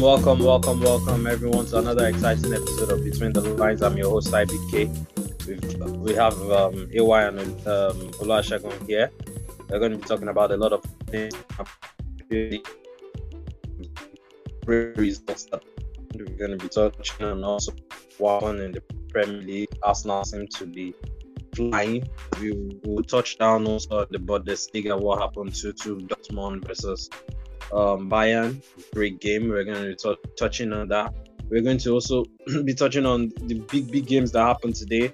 Welcome, welcome, welcome, welcome, everyone, to another exciting episode of Between the Lines. I'm your host, IBK. We've, we have um, AY and um, Oluwasegun here. We're going to be talking about a lot of things, results that we're going to be touching on also happened in the Premier League. Arsenal seem to be flying. We will touch down also the Bundesliga, what happened to, to Dortmund versus um, Bayern. Great game. We're going to be t- touching on that. We're going to also be touching on the big, big games that happened today.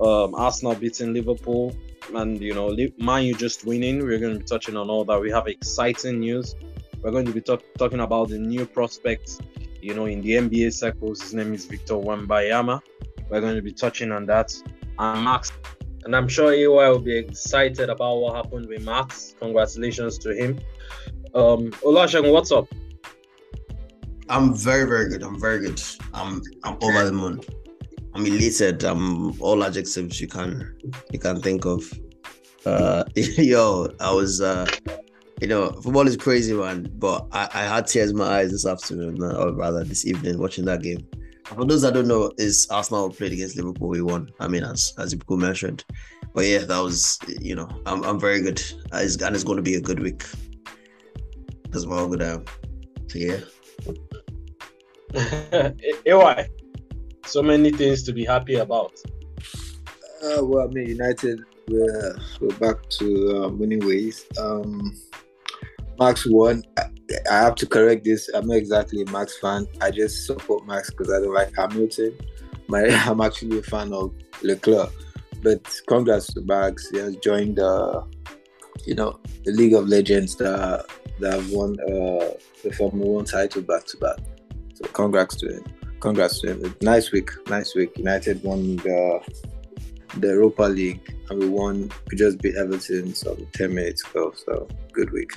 Um, Arsenal beating Liverpool, and you know, Man U just winning. We're going to be touching on all that. We have exciting news. We're going to be talk- talking about the new prospects, you know, in the NBA circles. His name is Victor Wembanyama. We're going to be touching on that. And Max, and I'm sure AY will be excited about what happened with Max. Congratulations to him. Um, what's up? I'm very, very good. I'm very good. I'm I'm over the moon. I'm elated. I'm all adjectives you can you can think of. Uh, yo, I was uh, you know, football is crazy, man. But I, I had tears in my eyes this afternoon, or rather this evening, watching that game. For those that don't know, is Arsenal played against Liverpool. We won. I mean, as as you mentioned. But yeah, that was you know, I'm I'm very good. Uh, it's, and it's going to be a good week as well. Good. Uh, so yeah. AY, so many things to be happy about. Uh, well, I mean, United, we're, we're back to uh, winning ways. Um, Max won. I, I, have to correct this. I'm not exactly a Max fan. I just support Max because I don't like Hamilton. My, I'm actually a fan of Leclerc. But congrats to Max. He has joined the, you know, the League of Legends that, that have won uh, the Formula One title back to back. So congrats to him. Congrats to him. Nice week. Nice week. United won the the Europa League and we won. We just beat Everton some ten minutes ago. So good week.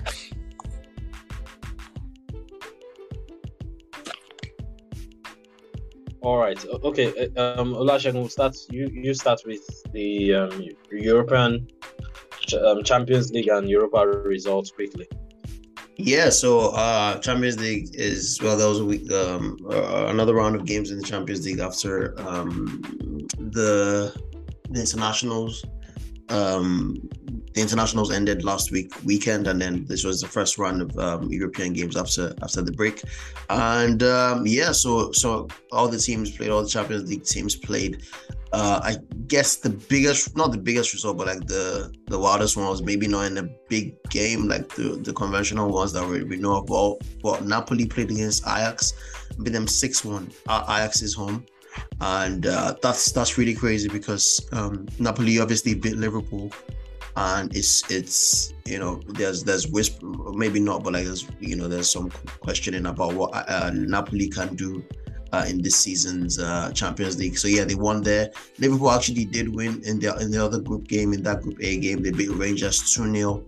All right. Okay. Um, Oluwasegun, we'll start. You you start with the um, European um, Champions League and Europa results quickly. Yeah, so uh Champions League is well, that was a week, um, uh, another round of games in the Champions League after um, the the internationals. Um, the internationals ended last week weekend, and then this was the first round of um, European games after after the break. And um, yeah, so so all the teams played, all the Champions League teams played. Uh, I guess the biggest, not the biggest result, but like the the wildest one was maybe not in a big game like the, the conventional ones that we, we know about. But Napoli played against Ajax, beat them six one. Ajax is home, and uh, that's that's really crazy because um, Napoli obviously beat Liverpool, and it's it's you know there's there's whisper maybe not, but like there's you know there's some questioning about what uh, Napoli can do uh, in this season's uh, Champions League. So yeah, they won there. Liverpool actually did win in the in the other group game in that Group A game. They beat Rangers two 0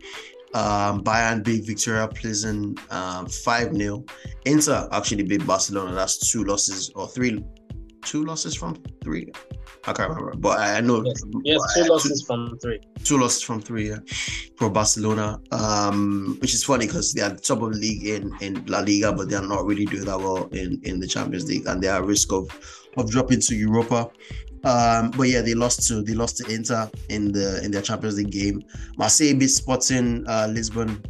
um, Bayern beat Viktoria Plzeň um, five um, 0 Inter actually beat Barcelona. That's two losses or three, two losses from three. I can't remember, but I know. Yes, yes two losses two, from three. Two losses from three yeah, for Barcelona, um, which is funny because they are top of the league in, in La Liga, but they are not really doing that well in, in the Champions League, and they are at risk of of dropping to Europa. Um, but yeah, they lost to they lost to Inter in the in their Champions League game. Marseille beat Sporting uh, Lisbon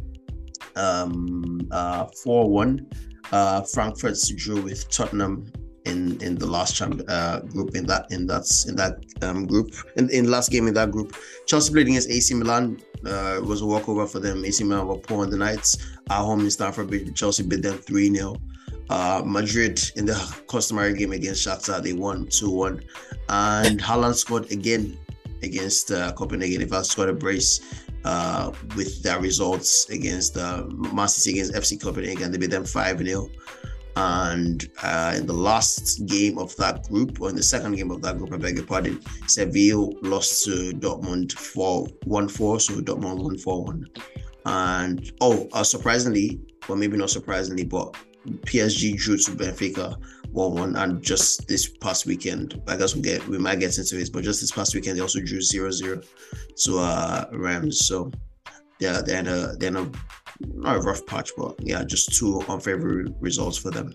um, uh, four one. Uh, Frankfurt drew with Tottenham in in the last champ, uh, group in that in that in that um, group in in last game in that group. Chelsea played against AC Milan. Uh, was a walkover for them. AC Milan were poor on the nights at home in Stamford Bridge. Chelsea beat them three 0 uh, Madrid in the customary game against Shakhtar, they won 2 1. And Haaland scored again against uh, Copenhagen. If I scored a brace uh, with their results against uh, City against FC Copenhagen, they beat them 5 0. And uh, in the last game of that group, or in the second game of that group, I beg your pardon, Seville lost to Dortmund for 1 4, so Dortmund won 4 1. And oh, uh, surprisingly, well, maybe not surprisingly, but PSG drew to Benfica 1 1. And just this past weekend, I guess we get we might get into it, but just this past weekend, they also drew 0 0 to uh, Reims. So they're, they're, in a, they're in a not a rough patch, but yeah, just two unfavorable results for them.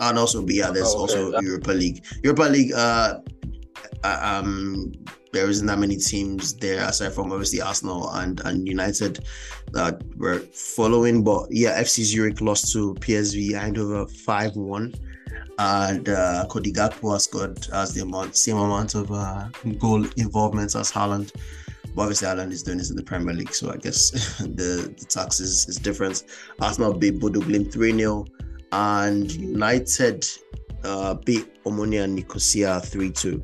And also, yeah, there's Oh, okay. also Europa League. Europa League, uh, uh, um, there isn't that many teams there aside from obviously Arsenal and and United that were following. But yeah, FC Zurich lost to PSV Eindhoven five one, and uh, Cody Gakpo has got as the amount same amount of uh, goal involvement as Haaland. But obviously, Haaland is doing this in the Premier League, so I guess the, the tax is, is different. Arsenal beat Bodo Glimt 3 0, and United uh, beat Omonia Nicosia 3 2.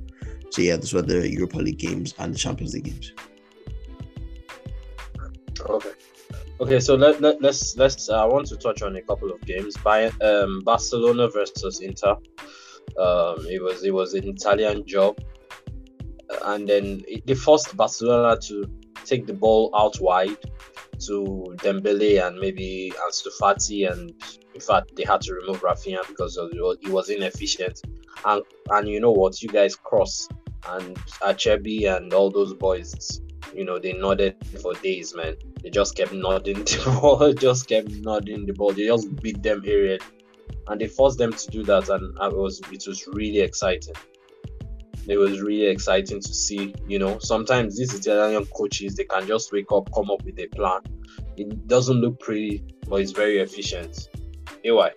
So, yeah, those were the Europa League games and the Champions League games. Okay. Okay, so let, let let's let's. Uh, I want to touch on a couple of games. By um, Barcelona versus Inter. Um, it was it was an Italian job, and then they forced Barcelona to take the ball out wide to Dembele and maybe Ansu Fati, and in fact they had to remove Raphinha because he was inefficient. And and you know what, you guys cross and Acerbi and all those boys, you know, they nodded for days, man. They just kept nodding the ball, just kept nodding the ball. They just beat them period, and they forced them to do that, and it was it was really exciting. It was really exciting to see. You know, sometimes these Italian coaches they can just wake up, come up with a plan. It doesn't look pretty, but it's very efficient. AY.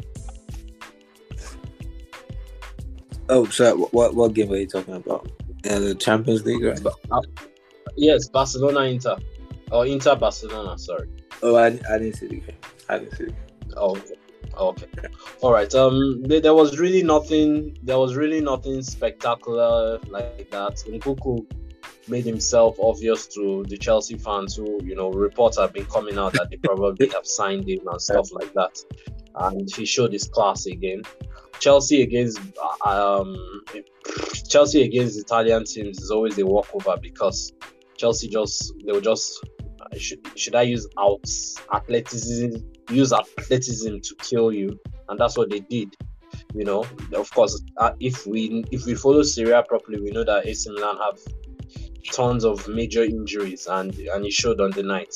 Oh, so what what game are you talking about? Uh, the Champions League, right? Uh, yes, Barcelona Inter. Or Inter Barcelona, sorry. Oh, I, I didn't see the game. I didn't see the game. Oh, okay. Okay. All right. Um, there, was really nothing. There was really nothing spectacular like that. Nkunku made himself obvious to the Chelsea fans, who you know reports have been coming out that they probably have signed him and stuff like that, and he showed his class again. Chelsea against um, Chelsea against Italian teams is always a walkover because Chelsea just they were just should should I use out athleticism use athleticism to kill you and that's what they did you know. Of course uh, if we if we follow Serie A properly we know that AC Milan have tons of major injuries and and it showed on the night.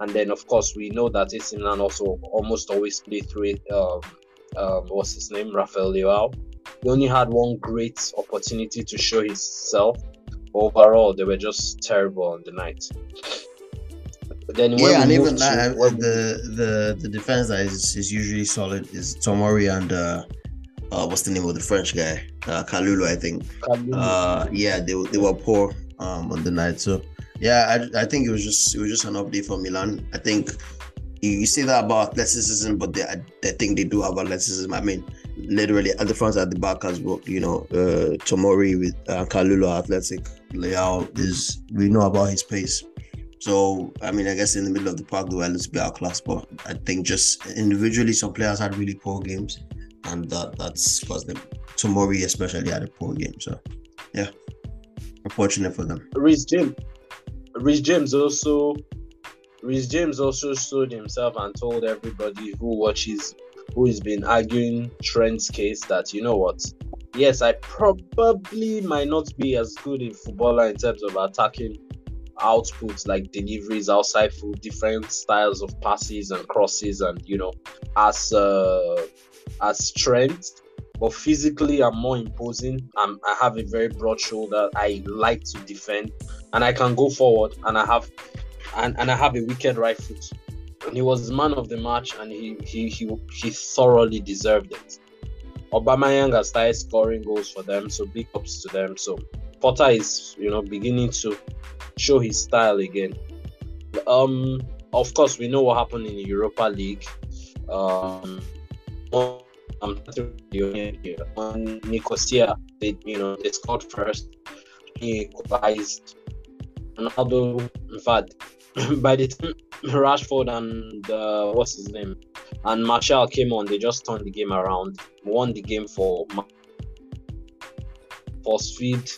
And then of course we know that AC Milan also almost always play through um, um, what's his name? Rafael Leao. He only had one great opportunity to show himself. Overall they were just terrible on the night then yeah, and even that, to, the the the defense that is, is usually solid is Tomori and uh, uh, what's the name of the French guy? Uh, Kalulu, I think. Kalulu. Uh, yeah, they they were poor um on the night. So yeah, I, I think it was just it was just an update for Milan. I think you, you say that about athleticism, but they I think they do have athleticism. I mean, literally at the front at the back as well. You know, uh, Tomori with uh, Kalulu athletic. Leao is we know about his pace. So I mean, I guess in the middle of the park they were a little bit outclassed, but I think just individually some players had really poor games, and that that's caused them. Tomori especially had a poor game. So yeah, unfortunate for them. Reece James, Reece James also, Reece James also showed himself and told everybody who watches, who has been arguing Trent's case that you know what. Yes, I probably might not be as good in footballer in terms of attacking outputs like deliveries outside foot, different styles of passes and crosses, and you know, as uh, as strength. But physically, I'm more imposing. I'm, I have a very broad shoulder. I like to defend, and I can go forward. And I have, and, and I have a wicked right foot. And he was man of the match, and he he he, he thoroughly deserved it. Aubameyang has started scoring goals for them, so big ups to them. So Potter is, you know, beginning to show his style again. Um, of course, we know what happened in the Europa League. Um, on Nicosia, they you know they scored first. He equalized. Ronaldo, in fact, by the time Rashford and uh, what's his name and Martial came on, they just turned the game around, won the game for for speed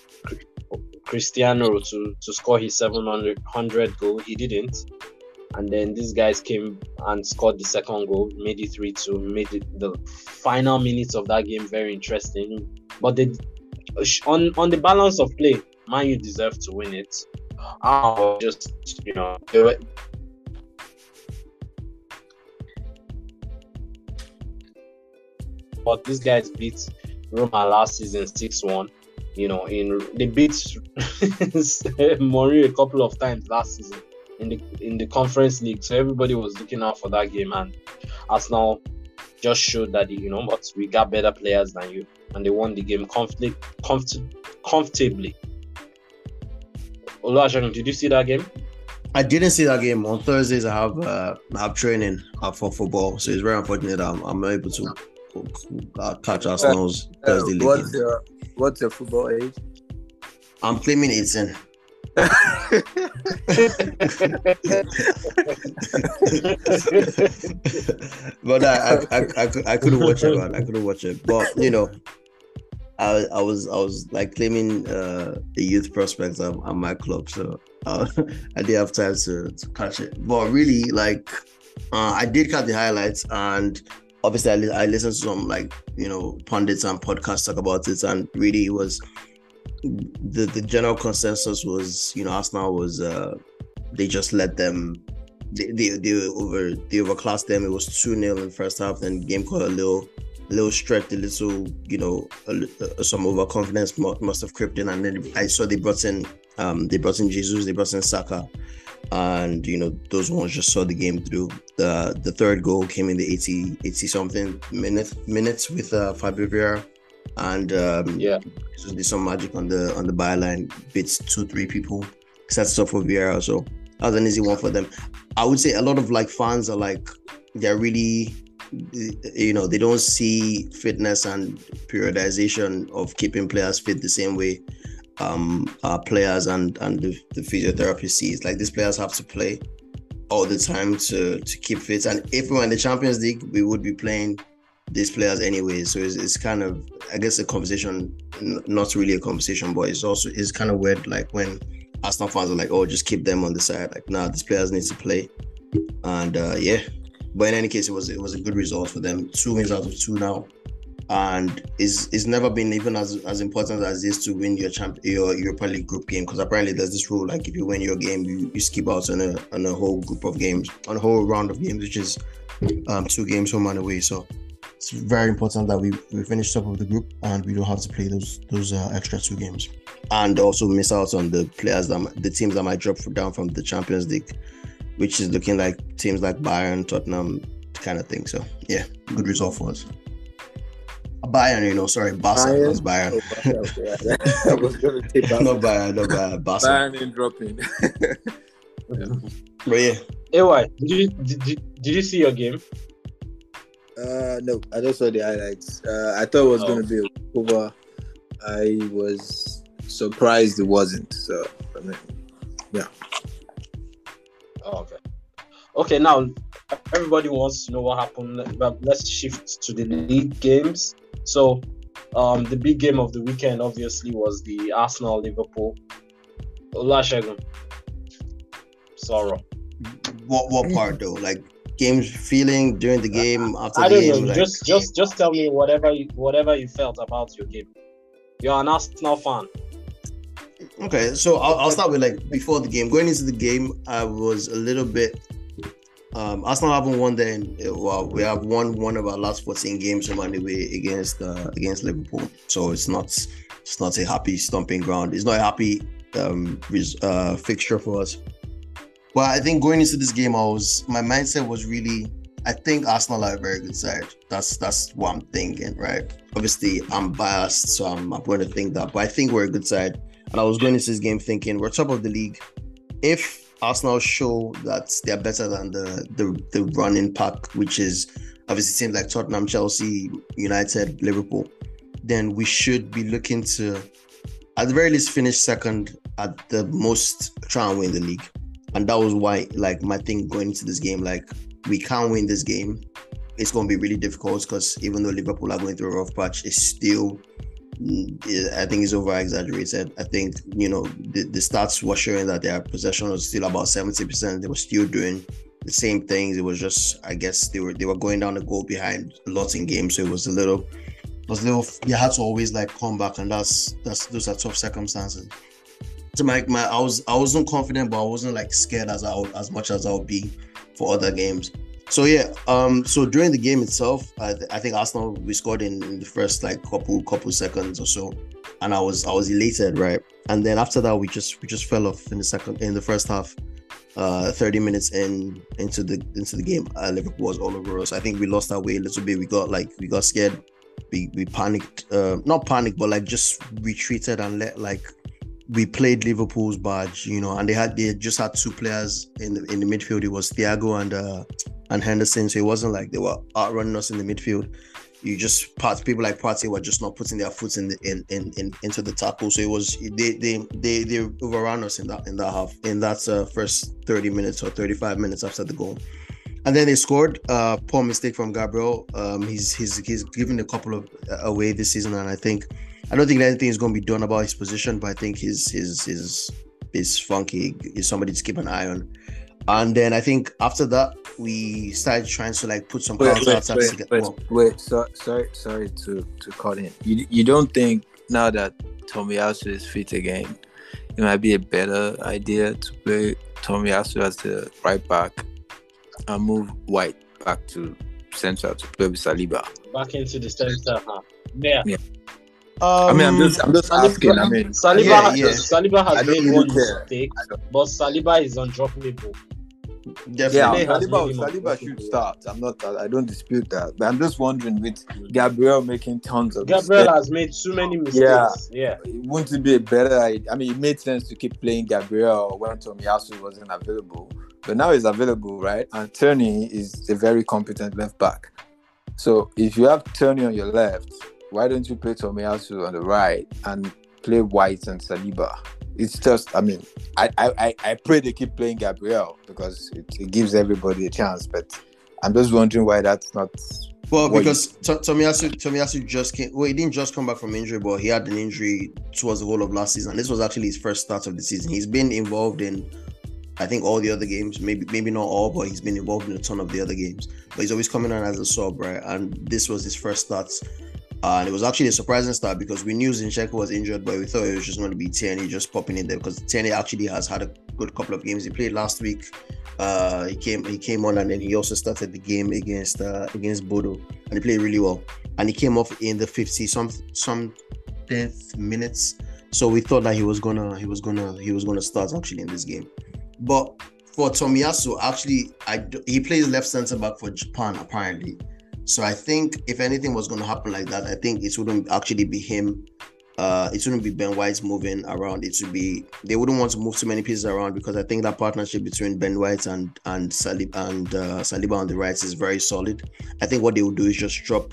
Cristiano to, to score his 700 goal. He didn't. And then these guys came and scored the second goal, made it 3 2, made it the final minutes of that game very interesting. But they, on, on the balance of play, Man U deserve to win it. Uh, just, you know, they were, but these guys beat Roma last season six one. You know, in they beat Mourinho a couple of times last season in the in the Conference League, so everybody was looking out for that game, and Arsenal just showed that you know what we got better players than you, and they won the game comfortably. Comfort- comfortably. Oluwasegun, did you see that game? I didn't see that game on Thursdays. I have uh, I have training for football, so it's very unfortunate I'm, I'm able to uh, catch Arsenal's Uh, Thursday league. what's game. your What's your football age? I'm claiming 18. but I, I, I, I, could- I couldn't watch it, man. I couldn't watch it. But you know, I, I was, I was like claiming uh, the youth prospects at, at my club, so uh, I didn't have time to, to catch it. But really, like, uh, I did catch the highlights, and obviously, I, li- I listened to some like you know pundits and podcasts talk about it, and really, it was the the general consensus was you know Arsenal was uh they just let them they they, they over they overclassed them. It was two 0 in the first half. Then game got a little a little stretched, a little you know a, li- uh, some overconfidence must, must have crept in. And then I saw they brought in um they brought in Jesus, they brought in Saka. And you know those ones just saw the game through. The the third goal came in the 80 80 something minute minutes with uh, Fabio Vieira, and um, Yeah. did some magic on the on the byline, beats two, three people, sets up for Vieira. So that was an easy one for them. I would say a lot of like fans are like they're really you know, they don't see fitness and periodization of keeping players fit the same way um uh, players and and the, the physiotherapy sees. Like these players have to play all the time to to keep fit. And if we were in the Champions League, we would be playing these players anyway. So it's, it's kind of, I guess, a conversation, n- not really a conversation, but it's also it's kind of weird. Like when Arsenal fans are like, "Oh, just keep them on the side." Like, nah, these players need to play. And uh, yeah, but in any case, it was it was a good result for them. Two wins out of two now, and it's it's never been even as as important as this to win your champ your Europa League group game because apparently there's this rule like if you win your game, you, you skip out on a on a whole group of games, on a whole round of games, which is um two games home and away. So it's very important that we, we finish top of the group and we don't have to play those those uh, extra two games and also miss out on the players that the teams that might drop down from the Champions League, which is looking like teams like Bayern, Tottenham, kind of thing. So yeah, good result for us. Bayern, you know, sorry, Barca, Bayern? was Bayern, Oh, okay, okay. I was gonna take that. not Bayern, not Bayern, Barca. Bayern in dropping. But yeah, AY, did you did, did, did you see your game? Uh, no, I just saw the highlights. Uh, I thought it was Oh. gonna be over. I was surprised it wasn't. So, I mean, Oh, okay. Okay, now everybody wants to know what happened, but let's shift to the league games. So, um, the big game of the weekend obviously was the Arsenal Liverpool. Oluwasegun. Sorrow. what what part though? Like games feeling during the game after I the don't game. know. like, Just just just tell me whatever you whatever you felt about your game. You're an Arsenal fan. Okay, so I'll, I'll start with like before the game. Going into the game, I was a little bit. Um, Arsenal haven't won then. Well, we have won one of our last 14 games from anyway against uh, against Liverpool. So it's not it's not a happy stomping ground. It's not a happy um, uh, fixture for us. But I think going into this game, I was my mindset was really. I think Arsenal are a very good side. That's that's what I'm thinking, right? Obviously, I'm biased, so I'm, I'm going to think that. But I think we're a good side. And I was going into this game thinking we're top of the league. If Arsenal show that they're better than the the, the running pack, which is obviously teams like Tottenham, Chelsea, United, Liverpool, then we should be looking to at the very least finish second, at the most try and win the league. And that was why like my thing going into this game, like we can't win this game. It's gonna be really difficult because even though Liverpool are going through a rough patch, it's still I think it's over exaggerated. I think you know the, the stats were showing that their possession was still about seventy percent. They were still doing the same things. It was just I guess they were they were going down the goal behind a lot in games, so it was a little it was a little you had to always like come back, and that's that's those are tough circumstances. So my, my I was I wasn't confident, but I wasn't like scared as I as much as I'll be for other games. So yeah, um, so during the game itself, I, I think Arsenal we scored in, in, the first like couple couple seconds or so, and I was I was elated, right? And then after that, we just we just fell off in the second in the first half. Uh, 30 minutes in into the into the game, uh, Liverpool was all over us. I think we lost our way a little bit. We got like we got scared. We we panicked, uh, not panicked, but like just retreated and let like we played Liverpool's badge, you know, and they had they just had two players in the in the midfield. It was Thiago and uh and Henderson. So it wasn't like they were outrunning us in the midfield. You just part people like Partey were just not putting their foot in the in, in, in into the tackle. So it was they they they they overran us in that in that half in that uh, first 30 minutes or 35 minutes after the goal. And then they scored. Uh, poor mistake from Gabriel. Um, he's he's he's given a couple of uh, away this season, and I think I don't think anything is going to be done about his position, but I think his his his his funky is somebody to keep an eye on. And then I think after that we started trying to like put some wait, wait, wait, wait, wait, so, sorry, sorry to to cut in. You you don't think now that Tomiyasu is fit again, it might be a better idea to play Tomiyasu as the right back and move White back to central to play with Saliba. Back into the center, huh? Yeah. yeah. Um, I mean, I'm just, I'm just Saliba, asking. I mean, Saliba, yeah, yeah. Saliba has made one mistake, but Saliba is undroppable. Definitely. Yeah, Saliba, Saliba should start. I'm not. I don't dispute that, but I'm just wondering with Gabriel making tons of. Mistakes. Gabriel mistakes, has made too many mistakes. Yeah, yeah. Wouldn't it be a better? I mean, it made sense to keep playing Gabriel when Tomiyasu wasn't available, but now he's available, right? And Tierney is a very competent left back. So if you have Tierney on your left, why don't you play Tomiyasu on the right and play White and Saliba? It's just, I mean, I I, I pray they keep playing Gabriel because it, it gives everybody a chance. But I'm just wondering why that's not. Well, because you... Tomiyasu Tomiyasu just came. Well, he didn't just come back from injury, but he had an injury towards the whole of last season. This was actually his first start of the season. He's been involved in I think all the other games, maybe maybe not all, but he's been involved in a ton of the other games. But he's always coming on as a sub, right? And this was his first start uh, and it was actually a surprising start because we knew Zinchenko was injured, but we thought it was just going to be Tierney just popping in there because Tierney actually has had a good couple of games. He played last week. Uh, he came he came on and then he also started the game against uh, against Bodo and he played really well. And he came off in the 50 some some tenth minutes. So we thought that he was gonna he was gonna he was gonna start actually in this game. But for Tomiyasu, actually, I he plays left center back for Japan apparently. So I think if anything was going to happen like that, I think it wouldn't actually be him. Uh, it wouldn't be Ben White moving around. It would be they wouldn't want to move too many pieces around because I think that partnership between Ben White and and Saliba and uh, Saliba on the right is very solid. I think what they would do is just drop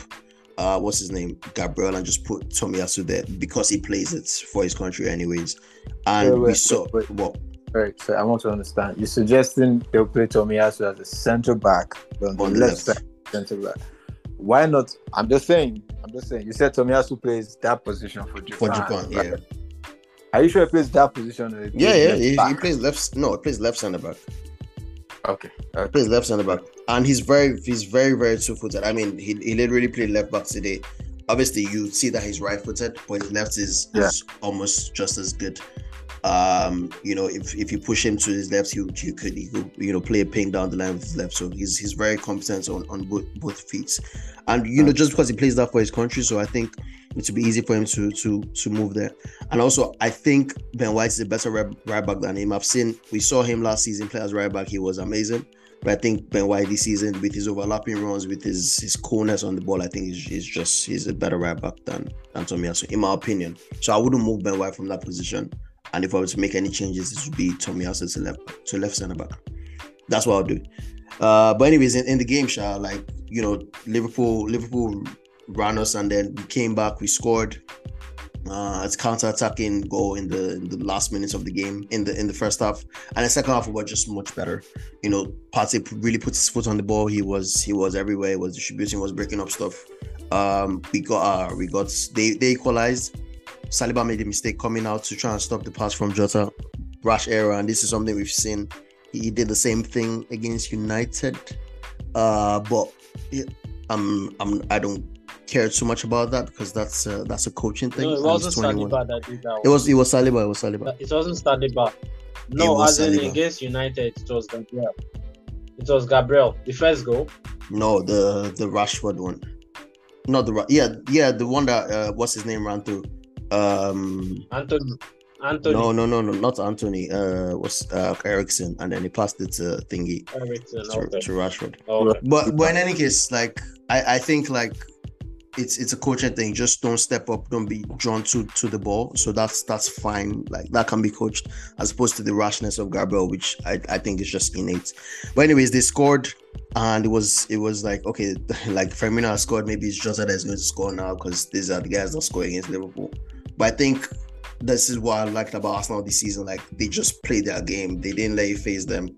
uh, what's his name, Gabriel, and just put Tomiyasu there because he plays it for his country anyways. And wait, wait, we saw wait, what. Right, so I want to understand. You're suggesting they'll play Tomiyasu as a centre back on, on the left, left side, centre back why not? I'm just saying. I'm just saying. You said Tomiyasu plays that position for Japan. For Japan, right? yeah. Are you sure he plays that position? Yeah, yeah. He, he, plays left. No, he plays left center back. Okay. okay. He plays left center back, and he's very, he's very, very two footed. I mean, he he literally played left back today. Obviously, you see that he's right footed, but his left is, yeah. is almost just as good. Um, you know, if, if you push him to his left, he, he could he could you know play a ping down the line with his left. So he's he's very competent on, on both both feet. And you know, just because he plays that for his country, so I think it would be easy for him to to to move there. And also, I think Ben White is a better right, back than him. I've seen we saw him last season play as right back. He was amazing. But I think Ben White this season, with his overlapping runs, with his his coolness on the ball, I think he's, he's just he's a better right back than than Tomiyasu, in my opinion. So I wouldn't move Ben White from that position. And if I were to make any changes, it would be Tomiyasu to left to left center back. That's what I'll do. Uh, but anyways, in, in the game, Sha, like you know, Liverpool Liverpool ran us, and then we came back. We scored. Uh, it's counter-attacking goal in the, in the last minutes of the game in the in the first half, and the second half was just much better. You know, Partey really put his foot on the ball. He was he was everywhere. He was distributing, was breaking up stuff. Um, we got uh, we got they they equalized. Saliba made a mistake coming out to try and stop the pass from Jota. Rash error, and this is something we've seen. He did the same thing against United, uh, but I'm, I'm I don't care too much about that because that's uh, that's a coaching thing. No, it wasn't Saliba that did that. It was it was Saliba. It was Saliba. It wasn't Saliba. No, as in against United, it was Gabriel. It was Gabriel. The first goal. No, the the Rashford one. Not the yeah yeah the one that uh, what's his name ran through. Um, Antony. Antony. no no no no not Antony. Uh, what's uh Eriksen and then he passed it to Thingy Eriksen, to, okay. to Rashford. Okay. But but in any case, like I I think like it's it's a coaching thing. Just don't step up, don't be drawn to to the ball. So that's that's fine. Like that can be coached as opposed to the rashness of Gabriel, which I, I think is just innate. But anyways, they scored and it was it was like okay, like Firmino has scored. Maybe it's Jota that is going to score now because these are the guys that score against Liverpool. But I think this is what I liked about Arsenal this season. Like they just played their game. They didn't let you face them.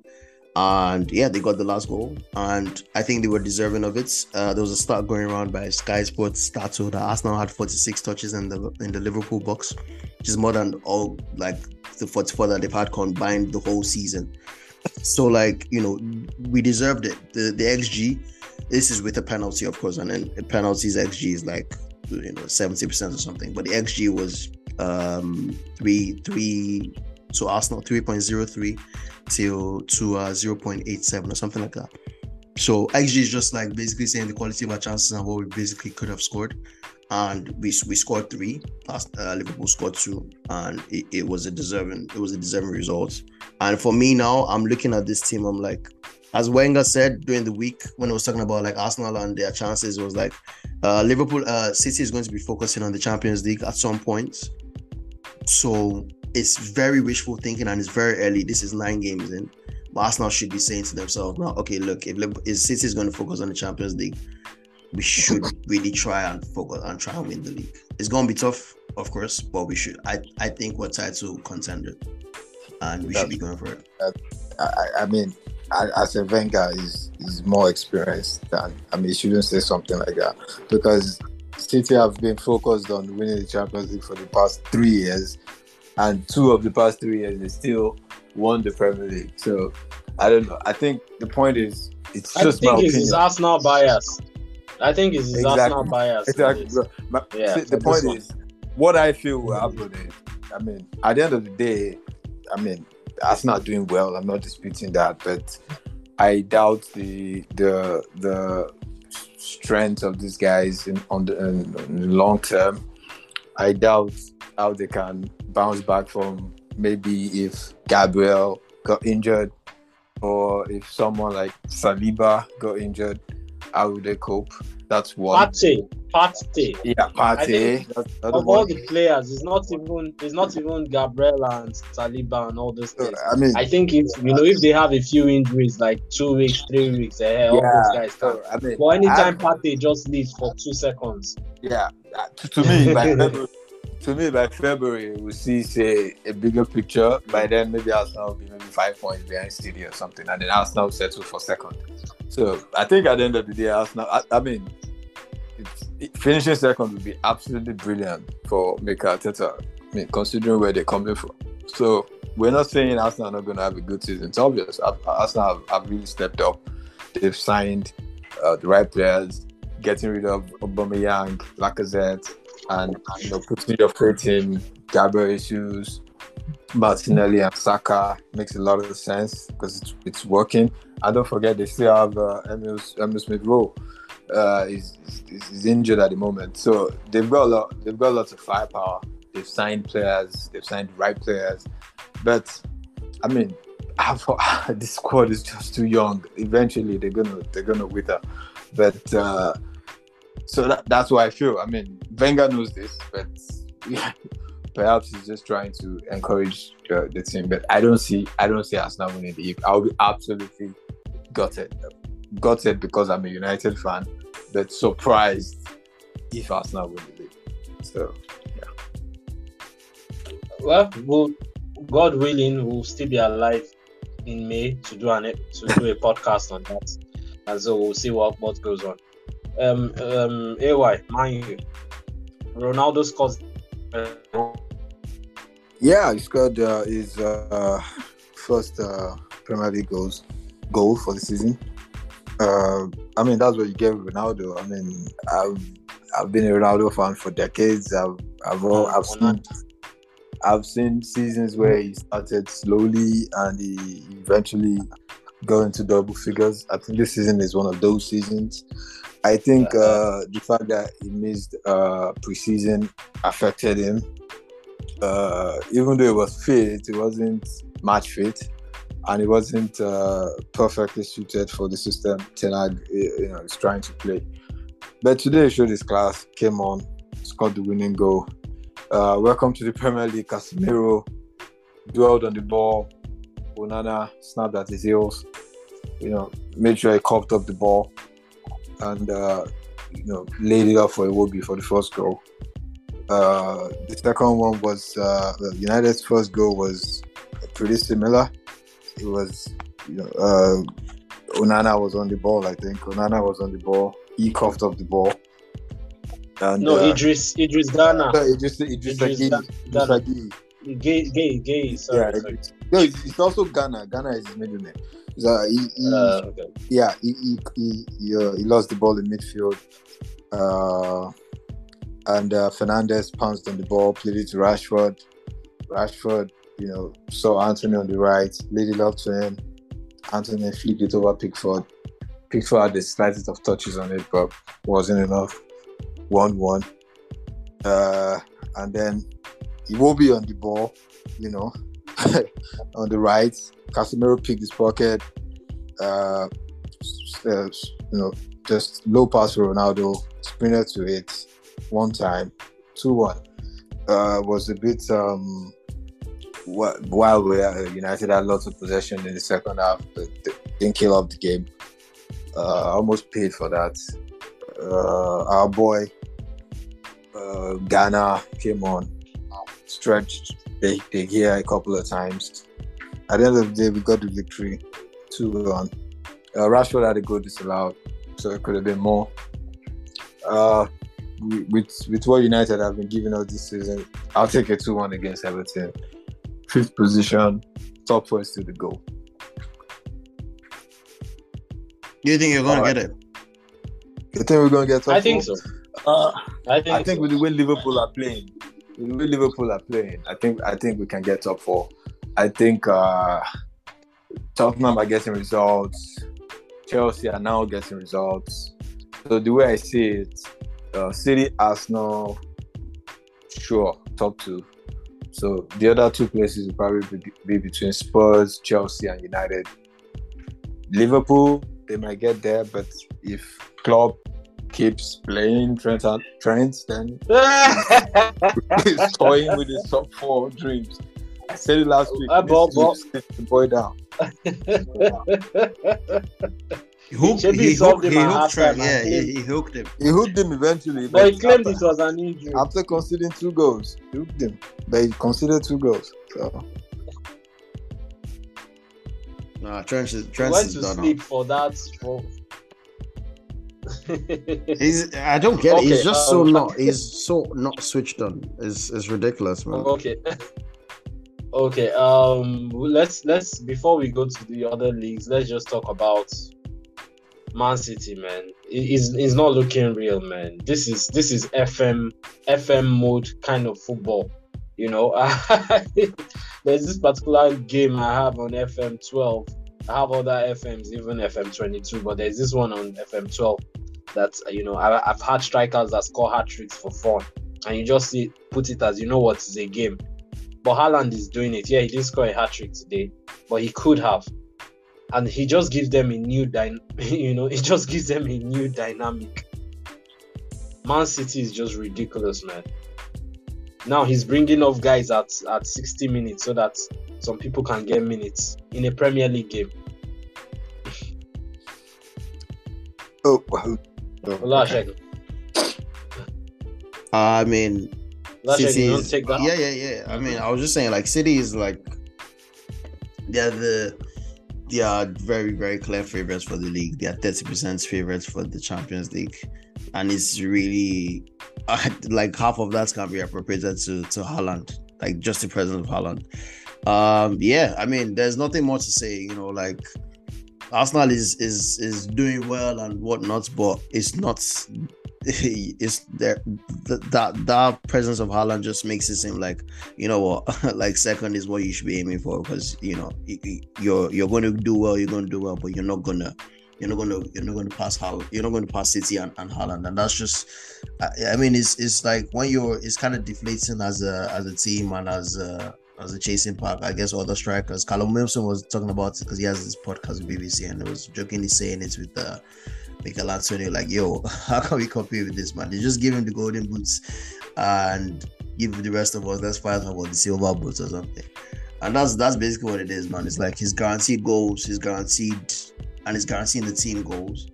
And yeah, they got the last goal, and I think they were deserving of it. Uh, there was a stat going around by Sky Sports Stato that Arsenal had 46 touches in the in the Liverpool box, which is more than all like the 44 that they've had combined the whole season. So like you know, we deserved it. The the XG, this is with a penalty, of course, and then the penalties XG is like you know 70 percent or something, but the XG was um three three to Arsenal 3.03 till to uh 0.87 or something like that. So XG is just like basically saying the quality of our chances and what we basically could have scored. And we we scored three. Last uh, Liverpool scored two, and it, it was a deserving it was a deserving result. And for me now, I'm looking at this team. I'm like, as Wenger said during the week when he was talking about like Arsenal and their chances, it was like uh, Liverpool, uh, City is going to be focusing on the Champions League at some point. So it's very wishful thinking and it's very early. This is nine games in. But Arsenal should be saying to themselves now, okay, look, if, if City is going to focus on the Champions League, we should really try and focus and try and win the league. It's going to be tough, of course, but we should. I, I think we're title contender and we should be going for it. I, I mean, I, as a Wenger is is more experienced than I mean, you shouldn't say something like that because City have been focused on winning the Champions League for the past three years, and two of the past three years they still won the Premier League. So I don't know. I think the point is it's I just my think it's opinion. Arsenal bias. I think it's Exactly. Arsenal bias. Exactly. My- Yeah, see, the point point is, what I feel will happen is, I mean, at the end of the day, I mean, Arsenal doing well. I'm not disputing that, but I doubt the the the strength of these guys in on the, in the long term. I doubt how they can bounce back from maybe if Gabriel got injured or if someone like Saliba got injured, how would they cope? That's one. Partey, Partey. Yeah, Partey. think That's the other Of all the players, it's not even it's not even Gabriel and Saliba and all those So, things. I mean, I think if you know if they have a few injuries, like two weeks, three weeks, eh, all yeah. those guys can. I mean, But anytime I- Partey just leaves for two seconds, yeah. To, to me, by February, to me, by February, we'll see say a bigger picture. By then, maybe Arsenal will be maybe five points behind City or something, and then Arsenal will settle for second. So I think at the end of the day, Arsenal. I, I mean, it, finishing second would be absolutely brilliant for Mikel Arteta. I mean, considering where they're coming from. So we're not saying Arsenal are not going to have a good season. It's obvious. Ar- Arsenal have, have really stepped up. They've signed uh, the right players, getting rid of Aubameyang, Lacazette, and you know putting your faith in Gabriel Jesus, Martinelli, and Saka makes a lot of sense because it's, it's working. And don't forget they still have uh, Emil, Smith Rowe. Uh, is injured at the moment, so they've got a lot. They've got lots of firepower. They've signed players. They've signed the right players, but I mean, this squad is just too young. Eventually, they're gonna they're gonna wither. But uh, so that, that's what I feel. I mean, Wenger knows this, but yeah, perhaps he's just trying to encourage uh, the team. But I don't see I don't see Arsenal winning the league. I'll be absolutely gutted, gutted because I'm a United fan, but surprised if Arsenal win the league. So yeah. well, God willing, we'll still be alive in May to do an to do a podcast on that, and so we'll see what what goes on. Um, um, AY, mind you, Ronaldo scores. Yeah, he scored uh, his uh, first uh, Premier League goals goal for the season. Uh, I mean, that's what you get with Ronaldo. I mean, I've I've been a Ronaldo fan for decades. I've I've all, I've seen I've seen seasons where he started slowly and he eventually go into double figures. I think this season is one of those seasons. I think uh, the fact that he missed uh, preseason affected him. Uh, even though it was fit, it wasn't match fit, and it wasn't uh, perfectly suited for the system Ten Hag, you know, is trying to play. But today he showed his class, came on, scored the winning goal. Uh, welcome to the Premier League, Casemiro dwelled on the ball. Onana snapped at his heels. You know, made sure he coughed up the ball and uh, you know laid it up for Iwobi for the first goal. Uh, the second one was uh, United's first goal was pretty similar. It was you know uh, Onana was on the ball. I think Onana was on the ball. He coughed up the ball. And, no, uh, Idris Idris Gana. Idris Idris, Idris, Idris Gana. Gueye, gay, gay. Sorry, yeah, sorry. No, it's, also Gana. Gana is his middle name. So he, he uh, okay. yeah, he he he, uh, he, lost the ball in midfield, uh, and uh, Fernandes pounced on the ball, played it to Rashford. Rashford, you know, saw Antony on the right, laid it up to him. Antony flicked it over Pickford. Pickford had the slightest of touches on it, but wasn't enough. One one, uh, and then Iwobi on the ball, you know, on the right. Casemiro picked his pocket. Uh, uh, you know, just low pass for Ronaldo, sprinted to it one time, 2 1. Uh, was a bit um, while we United had lots of possession in the second half, but didn't kill off the game. Uh, almost paid for that. Uh, our boy uh, Ghana came on, stretched the, the gear a couple of times. At the end of the day, we got the victory 2 1. Uh, Rashford had a goal disallowed, so it could have been more. Uh, with with what United have been giving us this season, I'll take a 2 1 against Everton. Fifth position, top four is still the goal. Do You think you're going to get it? You think we're going to get top I think four? so. Uh, I think, I think so. with the way Liverpool are playing, the way Liverpool are playing, I think I think we can get top four. I think uh, Tottenham are getting results. Chelsea are now getting results. So the way I see it, uh, City, Arsenal, sure, top two. So the other two places will probably be, be between Spurs, Chelsea, and United. Liverpool, they might get there, but if Klopp keeps playing Trent, Trent then he's toying with his top four dreams. I said it last week. Uh, Bob, Bob. the boy down. He hooked, he, he hooked, he hooked Trent, yeah, he, he, hooked him. He hooked him eventually. But he claimed after, it was an injury. After conceding two goals, he hooked him. But he considered two goals. So. Nah, Trent is, Trent is to done sleep for that for he's I don't get okay, it. He's just um, so not he's so not switched on. It's it's ridiculous, man. Okay. okay. Um let's let's before we go to the other leagues, let's just talk about Man City, man. He's he's not looking real, man. This is this is FM FM mode kind of football. You know, there's this particular game I have on FM 12 I have other FMs, even FM 22, but there's this one on FM 12 that uh, you know I, have had strikers that score hat tricks for fun, and you just see put it as you know what is a game. But Haaland is doing it. Yeah, he didn't score a hat trick today, but he could have, and he just gives them a new dy- You know, it just gives them a new dynamic. Man City is just ridiculous, man. Now he's bringing off guys at at 60 minutes so that some people can get minutes in a Premier League game. oh, wow. Oh, I mean, City is, yeah, yeah, yeah. I mean, I was just saying, like, City is like they're the they are very, very clear favorites for the league. They are thirty percent favorites for the Champions League, and it's really uh, like half of that can be appropriated to to Haaland, like just the presence of Haaland. Um, yeah, I mean, there's nothing more to say. You know, like Arsenal is is is doing well and whatnot, but it's not it's there that that presence of Haaland just makes it seem like you know what, like second is what you should be aiming for because you know you're you're going to do well, you're going to do well, but you're not gonna you're not gonna you're not to pass how you're not to pass City and, and Haaland, and that's just I, I, mean it's it's like when you're it's kind of deflating as a as a team and as a as a chasing pack. I guess other strikers. Callum Wilson was talking about it because he has this podcast with BBC and he was jokingly saying it with uh, Michael Antonio, like, yo, how can we compete with this man? They just give him the golden boots and give the rest of us let's fight about the silver boots or something. And that's that's basically what it is, man. It's like he's guaranteed goals, he's guaranteed and he's guaranteeing the team goals.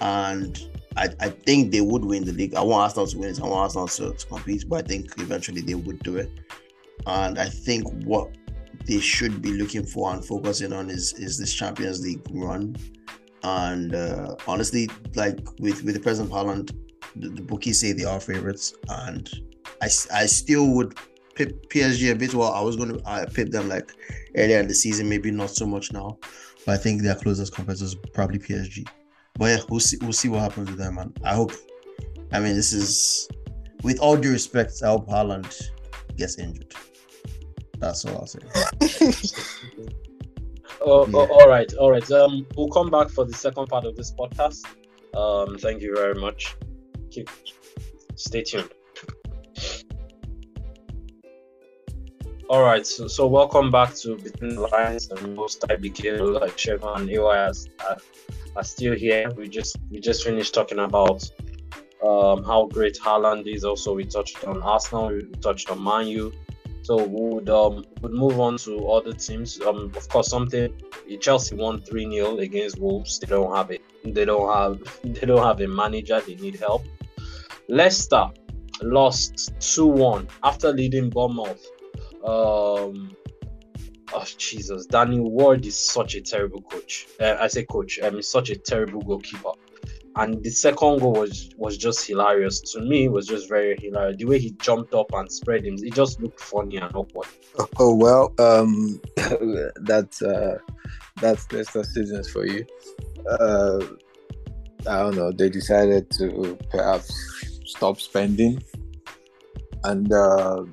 And I, I think they would win the league. I want Arsenal to win it. I want Arsenal to, to compete, but I think eventually they would do it. And I think what they should be looking for and focusing on is is this Champions League run. And uh, honestly, like with with the present Haaland, the, the bookies say they are favorites, and I, I still would pip PSG a bit. Well, I was going to uh, pip them like earlier in the season, maybe not so much now. But I think their closest competitors probably PSG. But yeah, we'll see. We'll see what happens with them, man. I hope. I mean, this is with all due respect. I hope Haaland gets injured. That's all I'll say. Oh, yeah. all right, all right. Um, we'll come back for the second part of this podcast. Um, thank you very much. Keep, stay tuned. All right, so, so welcome back to Between the Lines and most IBK like Sheva and AY are, are still here. We just we just finished talking about um, how great Haaland is. Also, we touched on Arsenal, we touched on Man U, so we would um would move on to other teams. Um, of course, something Chelsea won three 0 against Wolves. They don't have it. They don't have. They don't have a manager. They need help. Leicester lost two one after leading Bournemouth. Um, oh Jesus, Danny Ward is such a terrible coach. Uh, I say coach. Um, he's such a terrible goalkeeper and the second goal was was just hilarious to me. It was just very hilarious. The way he jumped up and spread him, it just looked funny and awkward. Oh, well, um, that's uh, that's Leicester seasons for you. Uh, I don't know. They decided to perhaps stop spending, and uh,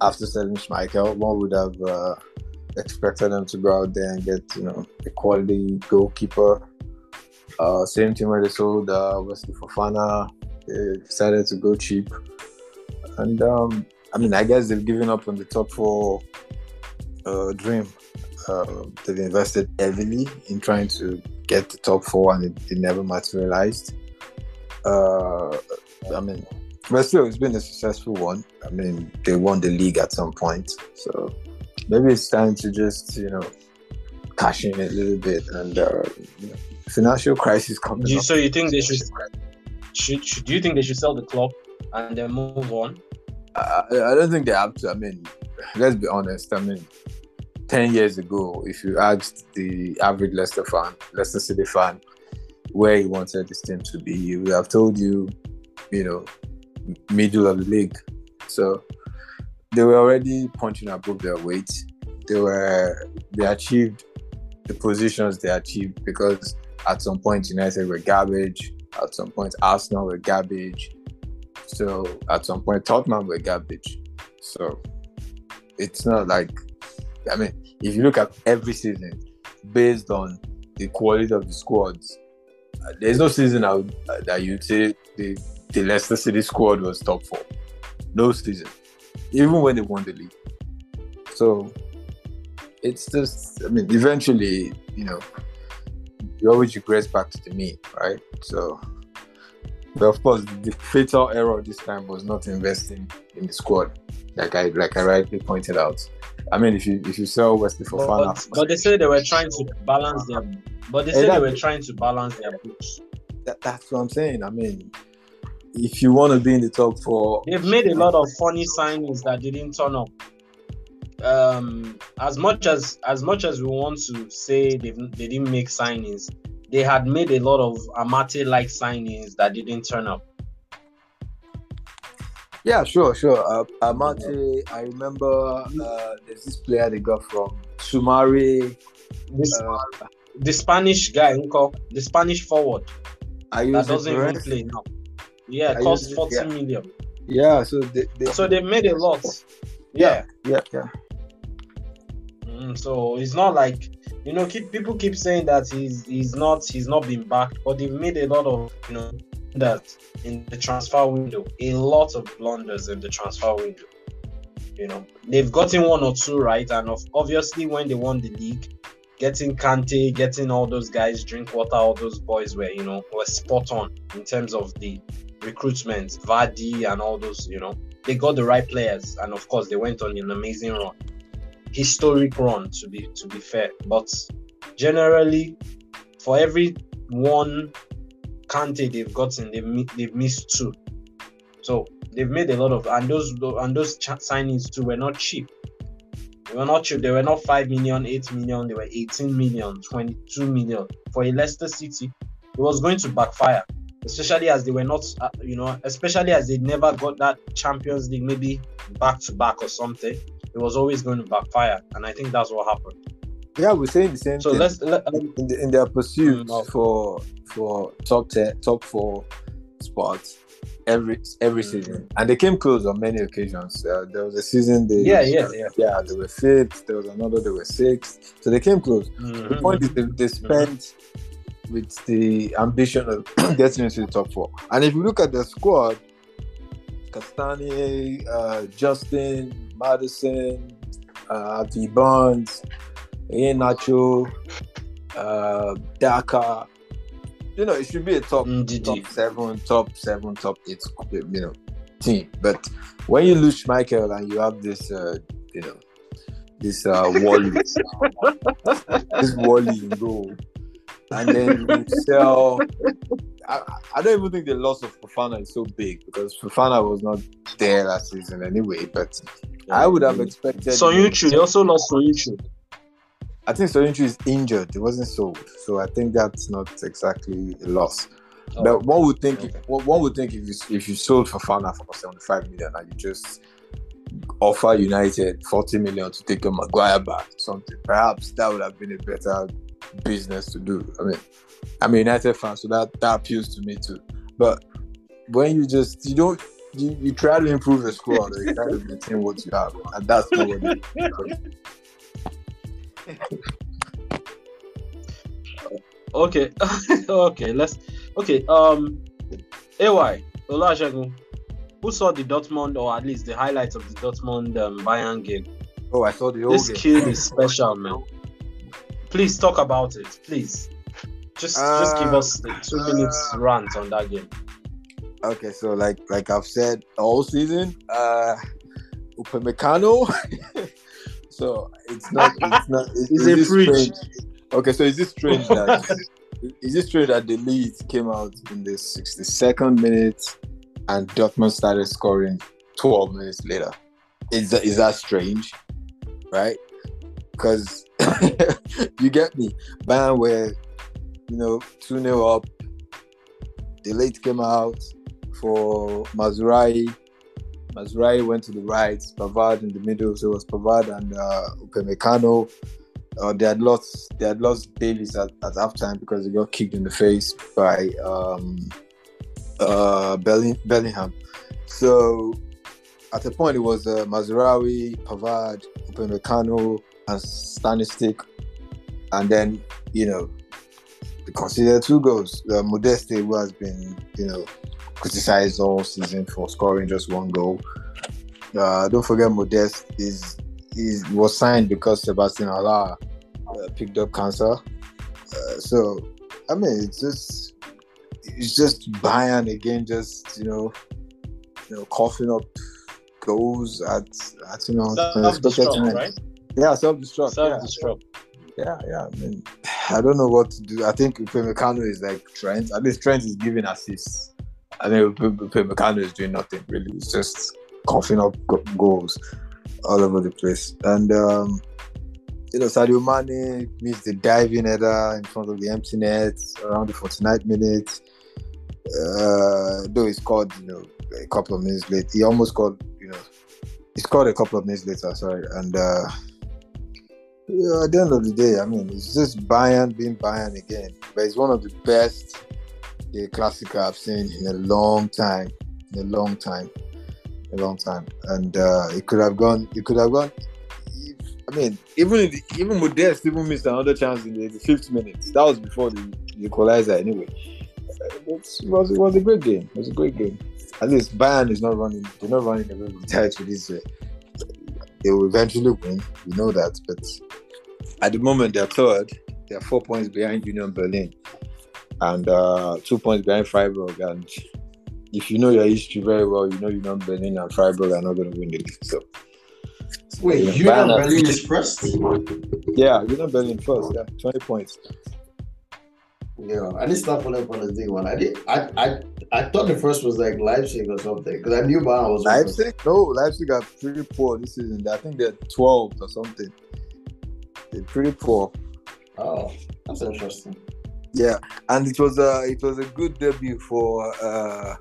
after selling Schmeichel, one would have uh, expected them to go out there and get you know a quality goalkeeper uh, same team where they sold uh, Wesley Fofana. They decided to go cheap. And um, I mean, I guess they've given up on the top four uh, dream. Uh, they've invested heavily in trying to get the top four, and it, it never materialized. Uh, I mean, but still, it's been a successful one. I mean, they won the league at some point, so maybe it's time to just you know cash in a little bit and uh, you know, financial crisis coming. You, so you think they should, should, should? Do you think they should sell the club and then move on? I, I don't think they have to. I mean, let's be honest. I mean, ten years ago, if you asked the average Leicester fan, Leicester City fan, where he wanted this team to be, he would have told you, you know, middle of the league. So they were already punching above their weight. They were they achieved the positions they achieved because at some point, United were garbage. At some point, Arsenal were garbage. So at some point, Tottenham were garbage. So it's not like, I mean, if you look at every season based on the quality of the squads, uh, there's no season out uh, that you'd say the, the Leicester City squad was top four. No season, even when they won the league. So it's just, I mean, eventually, you know, you always regress back to the mean, right? So, but of course, the fatal error this time was not investing in the squad, like I like I rightly pointed out. I mean, if you if you sell Wesley for but, but they say they were trying to balance them. But they eh, said exactly. they were trying to balance their books. That, that's what I'm saying. I mean, if you want to be in the top four, they've made a lot of funny signings that didn't turn up um, as much as as much as we want to say they they didn't make signings, they had made a lot of Amartey like signings that didn't turn up. Yeah, sure, sure. Uh, Amartey, I remember uh, there's this player they got from Sumari. This, uh, the Spanish guy, the Spanish forward. That doesn't even play now. Yeah, I cost used it, forty yeah. million. Yeah, so they, they So they made a lot. Yeah. yeah, yeah. Mm, so it's not like you know, keep people keep saying that he's he's not he's not been backed, but they've made a lot of you know that in the transfer window, a lot of blunders in the transfer window. You know, they've gotten one or two right, and of, obviously when they won the league, getting Kante, getting all those guys, Drinkwater, all those boys were you know were spot on in terms of the recruitment, Vardy and all those. You know, they got the right players, and of course they went on an amazing run historic run to be to be fair. But generally for every one Kante they've gotten they've, they've missed two. So they've made a lot of and those and those signings too were not cheap. They were not cheap. They were not 5 million 8 million. They were 18 million 22 million. For a Leicester City it was going to backfire especially as they were not uh, you know especially as they never got that Champions League maybe back to back or something it was always going to backfire, and I think that's what happened. Yeah, we're saying the same So thing. let's let, um, in, the, in their pursuit Mm. for for top ten, top four spots every every Mm. season, and they came close on many occasions. Uh, there was a season they yeah, yeah, yeah. yeah they were fifth. There was another they were sixth. So they came close. The Mhm. point is they, they spent with the ambition of getting into the top four. And if you look at the squad, Castagne, uh, Justin, Maddison, uh, V Bonds, Iheanacho, uh, Daka. You know, it should be a top Ndidi. top seven, top seven, top eight, you know, team. But when you lose Michael and you have this, uh, you know, this uh, Wally, this Wally in goal, and then you sell. I, I don't even think the loss of Fofana is so big because Fofana was not there last season anyway. But I would have expected. Soyuncu, they also lost Soyuncu. I think Soyuncu is injured. It wasn't sold, so I think that's not exactly a loss. Oh, But one would think, if, okay. one one would think if you if you sold Fofana for seventy five million and you just offer United forty million to take a Maguire back, or something, perhaps that would have been a better business to do. I mean, I'm a United fan, so that that appeals to me too. But when you just you don't you, you try to improve the squad, you try to maintain what you have, and that's not what. Okay, okay, let's. Okay, um, AY Oluwasegun, who saw the Dortmund or at least the highlights of the Dortmund um, Bayern game? Oh, I saw the old This game. kid is special, man. Please talk about it, please. Just, just give Uh, us the two minutes rant on that game. Okay, so like like I've said all season, uh Upamecano. so it's not it's not it- He's is a strange? Okay, so is this strange that is it strange that de Ligt came out in the 62nd minute and Dortmund started scoring 12 minutes later? Is that is that strange? Right? Because you get me. Bayern were, you know, 2 0 up. De Ligt came out for Mazraoui. Mazraoui went to the right, Pavard in the middle, so it was Pavard and uh, Upamecano. Uh, they had lost they had lost Davies at, at halftime because they got kicked in the face by um, uh, Belling- Bellingham. So at the point it was uh, Mazraoui, Pavard, Upamecano, and Stanišić, and then you know they considered two goals. Uh, Modeste, who has been you know criticized all season for scoring just one goal. Uh, don't forget Modeste is is was signed because Sebastian Haller uh, picked up cancer. Uh, so I mean, it's just it's just Bayern again, just you know, you know, coughing up goals at at you know unexpected Self-destruct, right? Yeah, self destruct. Yeah. Self-destruct. Yeah, yeah. I mean, I don't know what to do. I think Upamecano is like Trent. At least Trent is giving assists. I think Upamecano is doing nothing really. It's just coughing up goals all over the place. And um, you know, Sadio Mane missed the diving header in front of the empty net around the 49th minute. Uh, though he scored, you know, a couple of minutes late. He almost scored, you know, he scored a couple of minutes later. Sorry, and. uh yeah, at the end of the day, I mean, it's just Bayern being Bayern again. But it's one of the best a classic I've seen in a long time, in a long time, a long time, and uh, it could have gone. It could have gone. I mean, even if, even Modeste even missed another chance in the, the fifth minute. That was before the, the equalizer anyway. Uh, It was it was a great game. It was a great game. At least Bayern is not running. They're not running away with the title this year. They will eventually win. We know that, but at the moment they're third. They're four points behind Union Berlin and uh, two points behind Freiburg. And if you know your history very well, you know Union Berlin and Freiburg are not going to win the league. So Wait, Union Berlin is first? yeah, Union Berlin first. Yeah, twenty points. Yeah, I didn't start following up on the thing one. I did. I I I thought the first was like Leipzig or something because I knew Bayern was first. Leipzig? No, Leipzig are pretty poor this season. I think they're 12th or something. They're pretty poor. Oh, that's interesting. Yeah, and it was a it was a good debut for uh,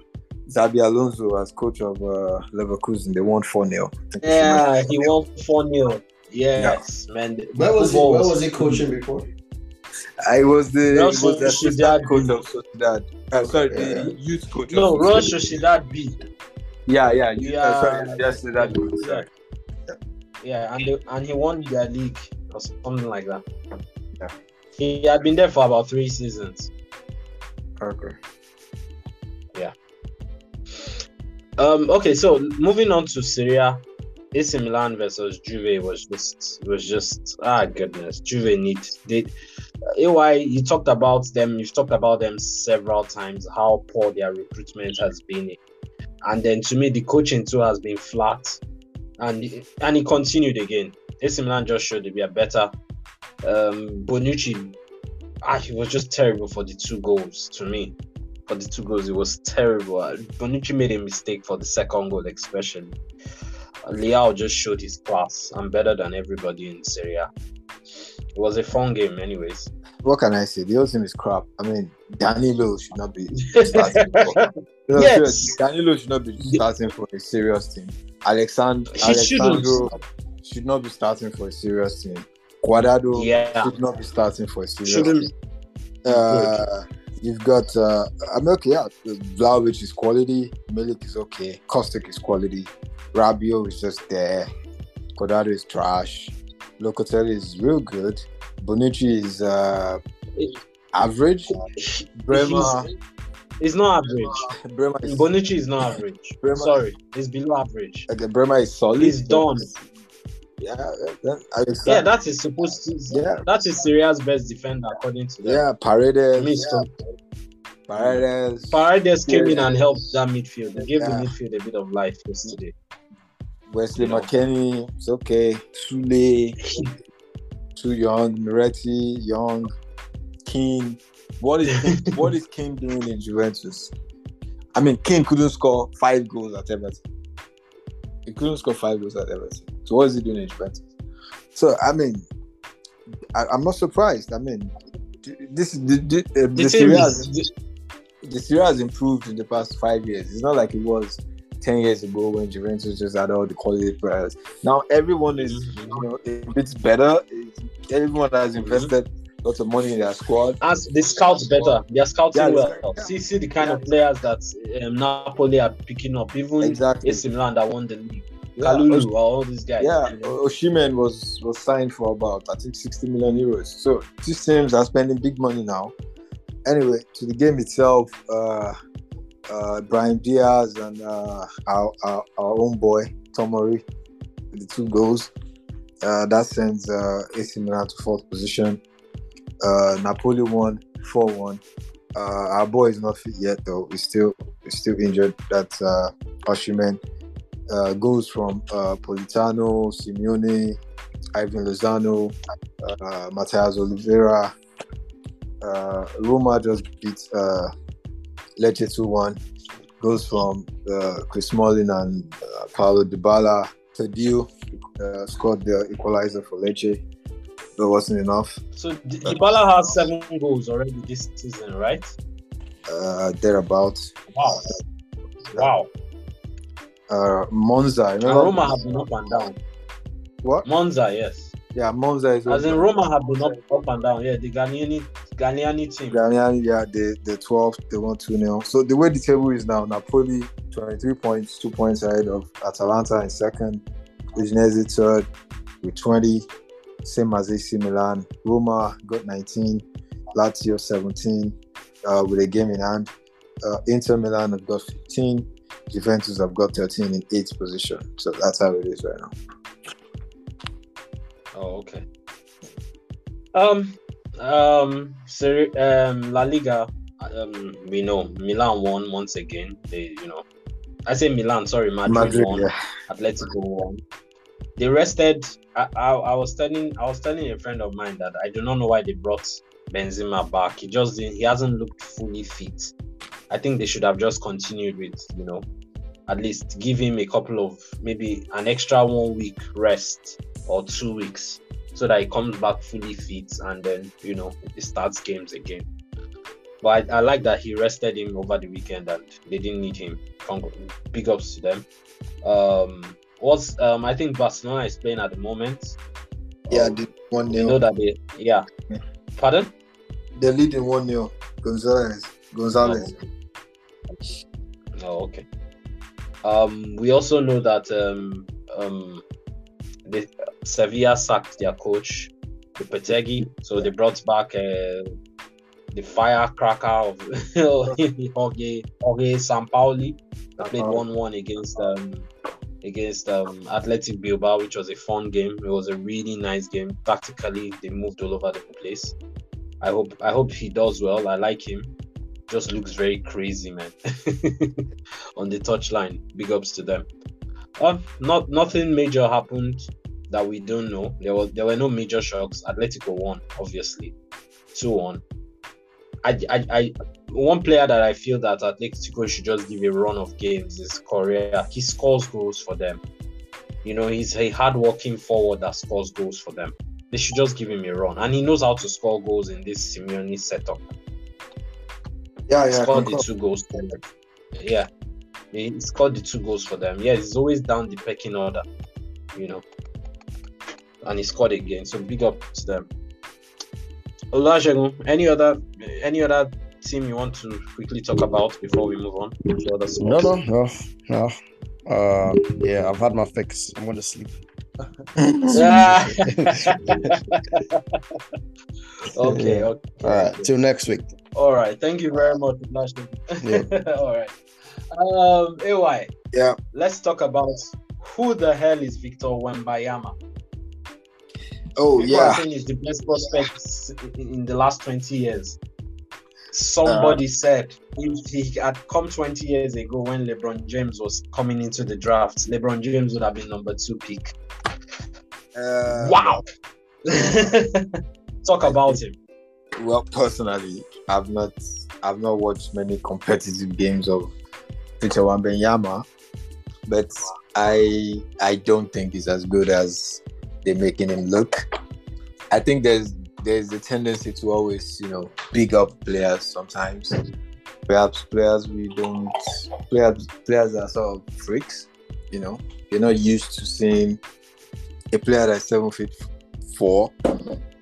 Xabi Alonso as coach of uh, Leverkusen. They won 4 0. Yeah, he won 4 0. Yes, man. Where was he? Where was he coaching before? I was the, Real it was the assistant coach of Sociedad. Uh, sorry, Yeah. the youth coach. No, of Royal Sociedad. Sociedad B. Yeah, yeah, you, Yeah. Uh, sorry, yes, that. Yeah. Sorry. Yeah, and they, and he won their league or something like that. Yeah. He had been there for about three seasons. Okay. Yeah. Um. Okay, so moving on to Serie A, AC Milan versus Juve was just was just ah goodness. Juve need they. AY, you talked about them. You've talked about them several times. How poor their recruitment has been, and then to me, the coaching too has been flat, and and it continued again. AC Milan just showed be a better. Um, Bonucci, ah, he was just terrible for the two goals to me for the two goals. It was terrible. Uh, Bonucci made a mistake for the second goal, especially. Uh, Leao just showed his class. I'm better than everybody in Serie A. It was a fun game, anyways. What can I say? The whole team is crap. I mean, Danilo should not be starting. For, no, Yes. Danilo should not be starting for a serious team. Alexand- He shouldn't. Alex Sandro should not be starting for a serious team. Guardado yeah, should not be starting for a serious shouldn't. team. Uh, you've got, uh, I mean, okay, yeah, Vlahović is quality. Milik is okay. Kostic is quality. Rabiot is just there. Guardado is trash. Locatelli is real good. Bonucci is uh, average. Bremer, he's not average. Bremer is, Bonucci is not average. Bremer- Sorry, he's below average. okay, Bremer is solid. He's done. Yeah, Yeah, that is supposed to. Yeah. that is Serie A's best defender according to them. yeah, Paredes. It's yeah, Paredes. Paredes came in and helped that midfield. They gave Yeah. the midfield a bit of life yesterday. Wesley You know. McKennie, it's okay. Soulé, too young. Miretti, young. Kean. What is what is Kean doing in Juventus? I mean, Kean couldn't score five goals at Everton. He couldn't score five goals at Everton. So what is he doing in Juventus? So I mean, I, I'm not surprised. I mean, this is the, the, uh, The the, team Serie has- the Serie A has improved in the past five years. It's not like it was ten years ago when Juventus just had all the quality players. Now everyone is you know a bit better. Everyone has invested lots of money in their squad. as the scouts better. They are scouting Yeah, well. yeah. See, see the kind of players that um, Napoli are picking up. Even Exactly. AC Milan that won the league. Yeah, Kalulu, all these guys. Yeah. Osimhen was was signed for about I think 60 million euros. So these teams are spending big money now. Anyway, to the game itself, uh, uh, Brahim Díaz and uh, our, our our own boy Tomori, the two goals. Uh, that sends uh, AC Milan to fourth position. Uh, Napoli won 4-1. Uh, our boy is not fit yet though. He's still he's still injured. That's uh, Osimhen uh, goes from Politano, Simeone, Ivan Lozano, uh, Matthias Oliveira. Roma just beat Lecce 2 1. Goes from uh, Chris Smalling and uh, Paulo Dybala. Tadil uh, scored the equalizer for Lecce. That wasn't enough. So D- Dybala has seven goals already this season, right? Uh, thereabouts. Wow. Wow. Uh, Monza. And Remember Roma have been up and down. what? Monza, yes. Yeah, Monza is. As in Roma have been up, up and down. Yeah, the Ghanaian Ghanaian team. Ghanaian, yeah, the the 12th, they won 2 0. So the way the table is now, Napoli 23 points, two points ahead of Atalanta in second, Udinese third with 20, same as AC Milan. Roma got 19, Lazio 17 uh, with a game in hand. Uh, Inter Milan have got 15, Juventus have got 13 in eighth position. So that's how it is right now. Oh, okay. Um, um, Seri- um, La Liga. Um, we know Milan won once again. They, you know, I say Milan. Sorry, Madrid, Madrid, won. yeah. Atletico won. They rested. I, I, I was telling I was telling a friend of mine that I do not know why they brought Benzema back. He just didn't, he hasn't looked fully fit. I think they should have just continued with you know at least give him a couple of maybe an extra one week rest or two weeks so that he comes back fully fit and then you know he starts games again. But I, I like that he rested him over the weekend and they didn't need him. Big ups to them. Um, what's um I think Barcelona is playing at the moment. Yeah, Um, the 1 you know that they yeah. Pardon? They're leading 1 0. Gonzalez. Gonzalez. Oh, okay. Um, we also know that um, um, the Sevilla sacked their coach, Lopetegui, so they brought back uh, the firecracker of Jorge, Jorge Sampaoli. They played one-one against um, against um, Athletic Bilbao, which was a fun game. It was a really nice game. Tactically, they moved all over the place. I hope I hope he does well. I like him. Just looks very crazy, man. On the touchline. Big ups to them. Um, not nothing major happened that we don't know. There was there were no major shocks. Atletico won, obviously. Two one. I, I, I one player that I feel that Atletico should just give a run of games is Correa. He scores goals for them. You know, he's a hard-working forward that scores goals for them. They should just give him a run, and he knows how to score goals in this Simeone setup. Yeah, yeah. scored the two goals for them. Yeah, he scored the two goals for them. Yeah, he's always down the pecking order, you know. And he scored again, so big up to them. Oluwasegun, any other any other team you want to quickly talk about before we move on to other No, sports? no, no, no. Uh, yeah, I've had my fix. I'm gonna sleep. Okay, okay. All right, till next week. All right. Thank you very much, Oluwasegun. All right. Um, AY. Yeah. Let's talk about who the hell is Victor Wembanyama. Oh, People yeah. are saying he's the best prospect in the last 20 years. Somebody Uh. said if he had come 20 years ago when LeBron James was coming into the draft, LeBron James would have been number two pick. Uh, Wow. Talk about him. Well, personally, I've not I've not watched many competitive games of Victor Wembanyama, but I I don't think he's as good as they're making him look. I think there's there's a tendency to always you know big up players sometimes. Perhaps players we don't players players are sort of freaks. You know, you're not used to seeing a player that's seven feet four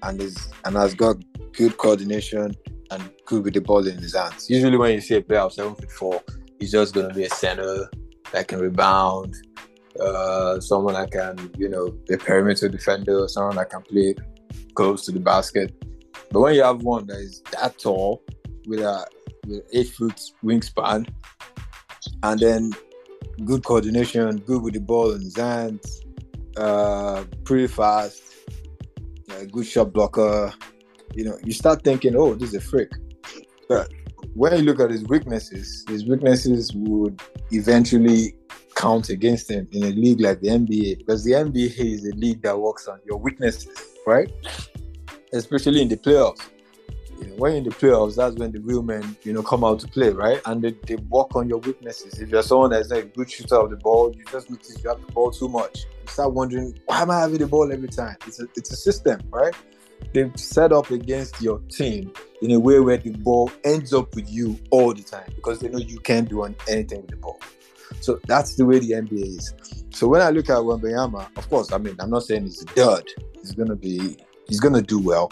and is and has got good coordination and good with the ball in his hands. Usually, when you see a player of seven foot four, he's just going to be a center that can rebound, uh, someone that can, you know, a perimeter defender, someone that can play close to the basket. But when you have one that is that tall with a with eight foot wingspan, and then good coordination, good with the ball in his hands, uh, pretty fast, good shot blocker, you know, you start thinking, oh, this is a freak. But when you look at his weaknesses, his weaknesses would eventually count against him in a league like the NBA because the NBA is a league that works on your weaknesses, right? Especially in the playoffs. You know, when in the playoffs, that's when the real men, you know, come out to play, right? And they, they work on your weaknesses. If you're someone that's not a good shooter of the ball, you just notice you have the ball too much. You start wondering, why am I having the ball every time? It's a, it's a system, right? They've set up against your team in a way where the ball ends up with you all the time because they know you can't do anything with the ball. So that's the way the NBA is. So when I look at Wembanyama, of course, I mean, I'm not saying he's a dud. He's gonna be, he's gonna do well.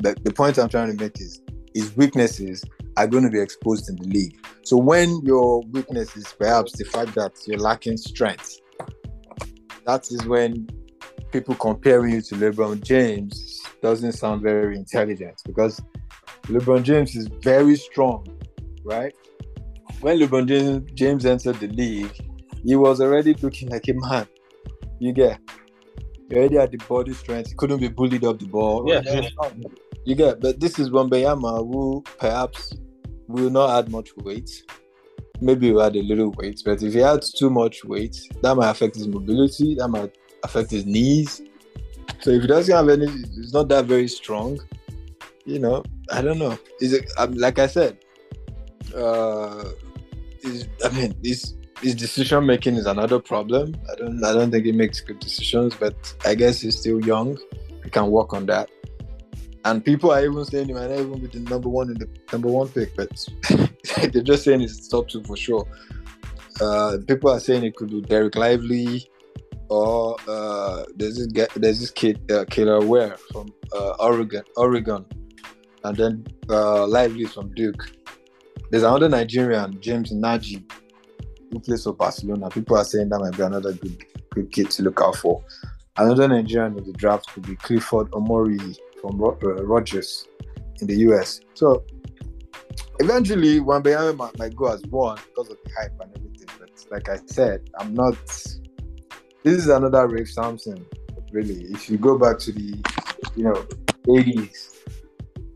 But the point I'm trying to make is his weaknesses are going to be exposed in the league. So when your weakness is perhaps the fact that you're lacking strength, that is when people comparing you to LeBron James doesn't sound very intelligent because LeBron James is very strong, right? When LeBron James, James entered the league, he was already looking like a man. You get, he already had the body strength. He couldn't be bullied up the ball. Yeah. You get, but this is Wembanyama who perhaps will not add much weight. Maybe he'll add a little weight, but if he adds too much weight, that might affect his mobility. That might affect his knees. So if he doesn't have any, he's not that very strong. You know, I don't know. Is it um, like I said? Uh, is I mean, his his decision making is another problem. I don't I don't think he makes good decisions, but I guess he's still young. He can work on that. And people are even saying he might not even be the number one in the number one pick, but they're just saying it's top two for sure. Uh, people are saying it could be Dereck Lively, or uh, there's this there's this kid uh, Kel'el Ware from uh, Oregon, Oregon, and then uh, Lively from Duke. There's another Nigerian, James Nnaji, who plays for Barcelona. People are saying that might be another good good kid to look out for. Another Nigerian in the draft could be Clifford Omoruyi from uh, Rutgers in the US. So eventually, Wembanyama might, might go as one because of the hype and everything. But like I said, I'm not. This is another Ralph Sampson, really. If you go back to the, you know, 80s,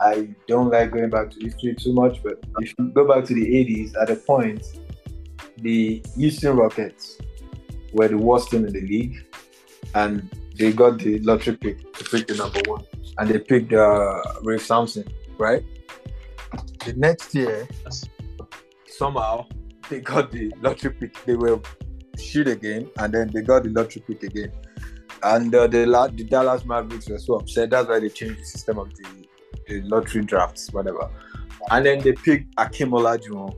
I don't like going back to history too much, but if you go back to the 80s, at a point, the Houston Rockets were the worst team in the league, and they got the lottery pick to pick the number one, and they picked uh, Ralph Sampson, right? The next year, somehow they got the lottery pick. They were shoot again, and then they got the lottery pick again. And uh, the, the Dallas Mavericks were so upset. That's why they changed the system of the, the lottery drafts, whatever. And then they picked Hakeem Olajuwon.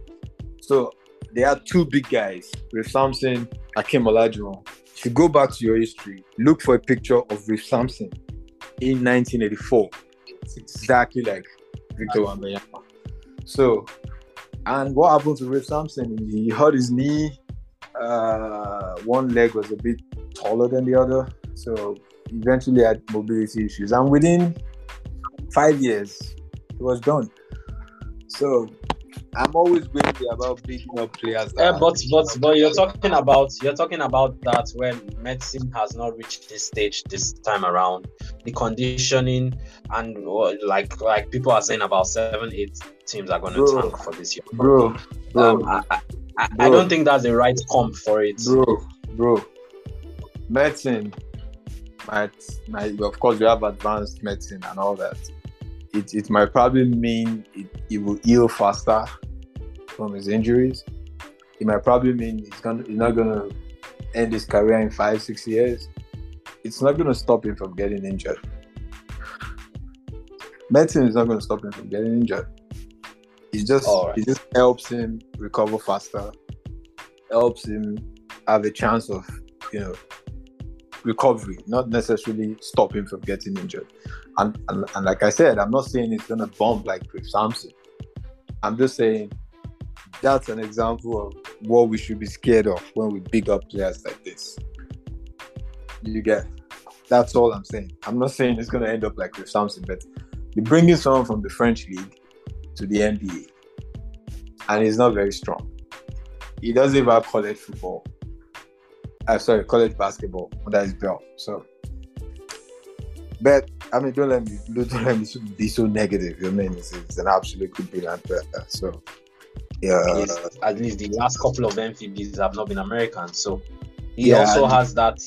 So they had two big guys, Ralph Sampson, Hakeem Olajuwon. If you go back to your history, look for a picture of Ralph Sampson in 1984. It's exactly like Victor Wembanyama. So, and what happened to Ralph Sampson? He hurt his knee. Uh, one leg was a bit taller than the other, so eventually had mobility issues. And within five years, it was done. So I'm always wary about picking up players. Yeah, but but but you're talking about you're talking about that when medicine has not reached this stage this time around. The conditioning and like like people are saying about seven eight teams are going to tank for this year. bro, bro, Um, I, I, I, I Bro. don't think that's the right comp for it. bro, bro. Medicine might, might, of course, we have advanced medicine and all that. It, it might probably mean it, it will heal faster from his injuries. It might probably mean he's gonna he's not gonna end his career in five six years. It's not gonna stop him from getting injured. Medicine is not gonna stop him from getting injured. It just Alright. it just helps him recover faster, helps him have a chance of you know recovery, not necessarily stop him from getting injured. And, and, and like I said, I'm not saying it's gonna bump like Chris Sampson. I'm just saying that's an example of what we should be scared of when we big up players like this. You get that's all I'm saying. I'm not saying it's gonna end up like Chris Sampson, but you're bringing someone from the French league to the NBA, and he's not very strong. He doesn't even have college football. I'm sorry, college basketball under his belt. So, but I mean, don't let me don't let me be so negative. I mean, it's, it's an absolutely brilliant player. Uh, uh, so, yeah, At least, at least the last couple of MVPs have not been American, so he Yeah, also has that.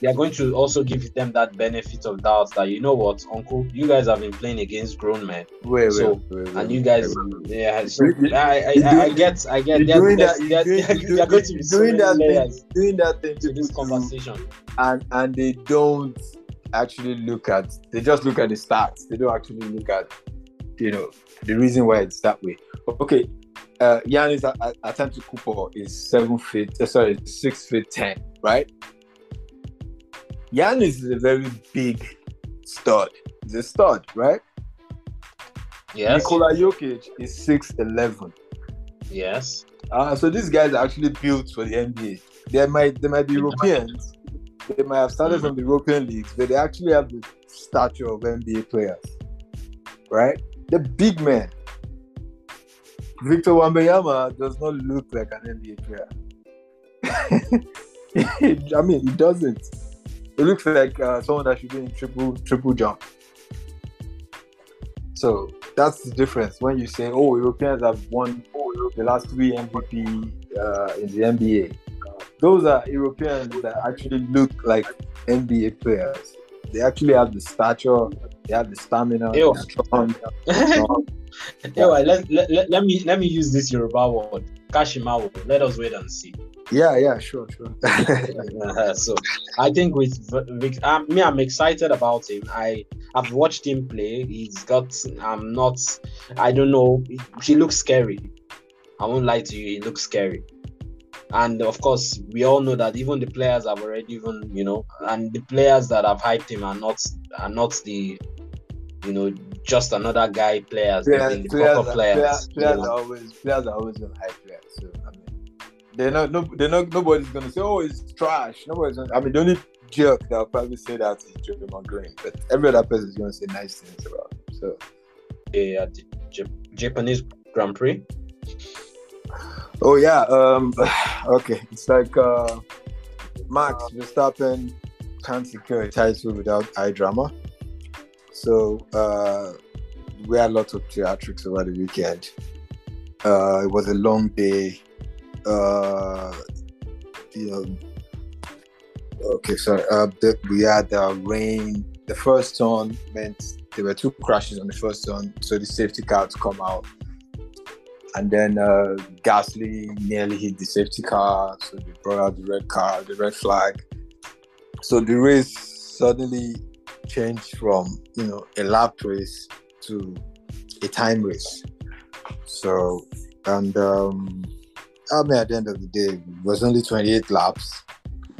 They are going to also give them that benefit of doubt that you know what, Uncle, you guys have been playing against grown men, wait, so, wait, wait, and you guys, yeah. So I, I, I, get, I get. You're doing that. there, You're doing, going to be doing that thing. Doing that thing to to this conversation. and and they don't actually look at they just look at the stats they don't actually look at you know the reason why it's that way okay uh Giannis Antetokounmpo is seven feet uh, sorry six feet ten right Giannis is a very big stud he's a stud right Yes. Nikola Jokic is six eleven. Yes. Uh, so these guys are actually built for the NBA. They might they might be Europeans. They might have started from the European leagues, but they actually have the stature of NBA players. Right? The big man. Victor Wembanyama does not look like an NBA player. I mean, he doesn't. It looks like uh, someone that should be in triple triple jump. So that's the difference when you say, "Oh, Europeans have won the last three MVP uh, in the NBA." Those are Europeans that actually look like NBA players. They actually have the stature, they have the stamina, Ew. they're strong. yeah, well, let, let, let, let me let me use this Yoruba word. Kashimawo. Let us wait and see. Yeah, yeah, sure, sure. Uh, so I think with Vic, um, me, I'm excited about him. I have watched him play. He's got. I'm not. I don't know. He, he looks scary. I won't lie to you. He looks scary. And of course, we all know that even the players have already even you know, and the players that have hyped him are not are not the, you know, just another guy players. They've players, the players, players. players, players are always players are always on high players. So I mean, they're not. No, they're not. Nobody's gonna say, "Oh, it's trash." Nobody's. Gonna, I mean, the only jerk that'll probably say that is Draymond Green, but every other person is gonna say nice things about him. So uh, the Jap- Japanese Grand Prix. Oh yeah. Um. Okay. It's like uh, Max Verstappen can't secure a title without eye drama. So uh, we had lots of theatrics over the weekend. Uh, it was a long day. Uh, you know. Okay, sorry. Uh, the, we had uh, rain. The first turn meant there were two crashes on the first turn, so the safety car to come out and then uh, Gasly nearly hit the safety car, so they brought out the red car, the red flag. So the race suddenly changed from you know a lap race to a time race. So and um, I mean at the end of the day, it was only 28 laps.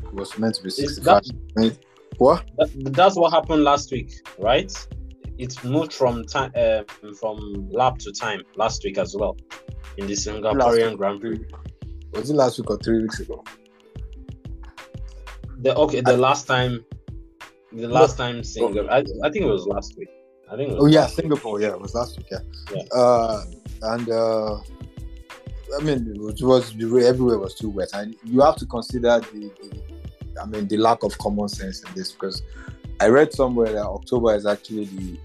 It was meant to be Is 65. that, What? that, that's what happened last week, right? It moved from time uh, from lap to time last week as well in the Singaporean. Grand Prix. Was it last week or three weeks ago? The okay, the last time, the last time Singapore. I, I think it was last week. I think. It was Oh yeah, last week. Singapore. Yeah, it was last week. Yeah, Yeah. Uh, and uh, I mean, it was, it was the way everywhere was too wet, and you have to consider the, the, I mean, the lack of common sense in this because I read somewhere that October is actually the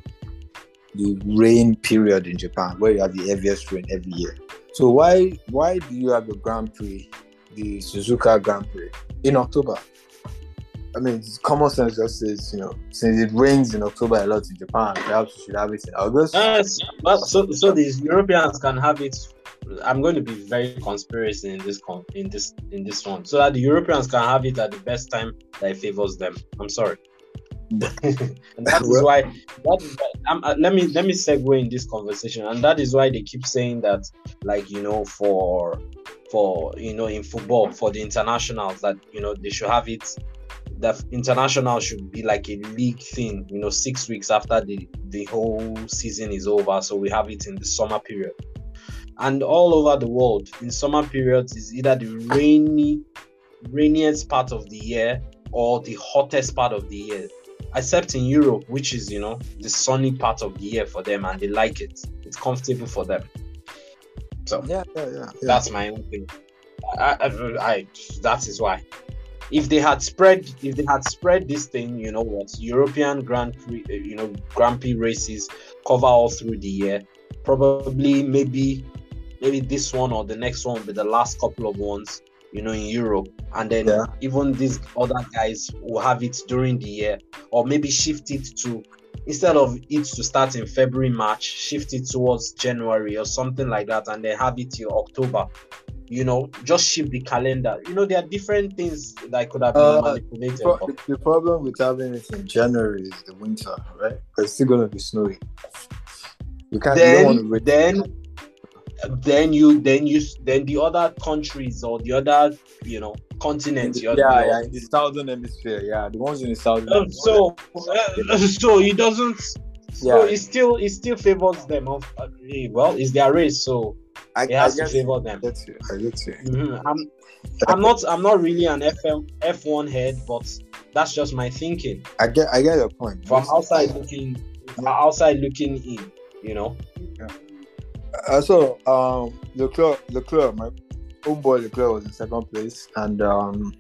the rain period in Japan, where you have the heaviest rain every year. So why why do you have the Grand Prix, the Suzuka Grand Prix, in October? I mean, common sense just says, you know, since it rains in October a lot in Japan, perhaps you should have it in August. Yes, but so so these Europeans can have it. I'm going to be very conspiracy in this con in this in this one, so that the Europeans can have it at the best time that favors them. I'm sorry, and that is why. That is why um, uh, let me let me segue in this conversation, and that is why they keep saying that, like you know, for for you know in football for the internationals that you know they should have it the international should be like a league thing, you know, six weeks after the the whole season is over. So we have it in the summer period, and all over the world in summer periods is either the rainy, rainiest part of the year or the hottest part of the year. Except in Europe, which is you know the sunny part of the year for them, and they like it. It's comfortable for them. So Yeah, yeah, yeah. yeah. that's my own thing. I, I, I, that is why. If they had spread, if they had spread this thing, you know what, European Grand Prix, uh, you know, Grand Prix races cover all through the year. Probably, maybe, maybe this one or the next one will be the last couple of ones, you know, in Europe, and then Yeah. even these other guys will have it during the year, or maybe shift it to instead of it to start in February, March, shift it towards January or something like that, and then have it till October. You know, just shift the calendar. You know, there are different things that could have been Uh, manipulated. Pro- the problem with having it in January is the winter, right? It's still gonna be snowy. You can't. you don't want to then, wait. then, then you, then you, then the other countries or the other, you know, continents. yeah, yeah, in the southern hemisphere, yeah, the ones in the southern. Uh, so, uh, so it doesn't. So Yeah. it still it still favors them. Of uh, well, it's their race, so I, it has I to get, favor them. I get you. I get you. Mhm. I'm I'm not I'm not really an FM F1 head, but that's just my thinking. I get I get your point. From outside looking outside looking in, you know. Yeah. Uh, so um Leclerc Leclerc, my homeboy Leclerc was in second place and um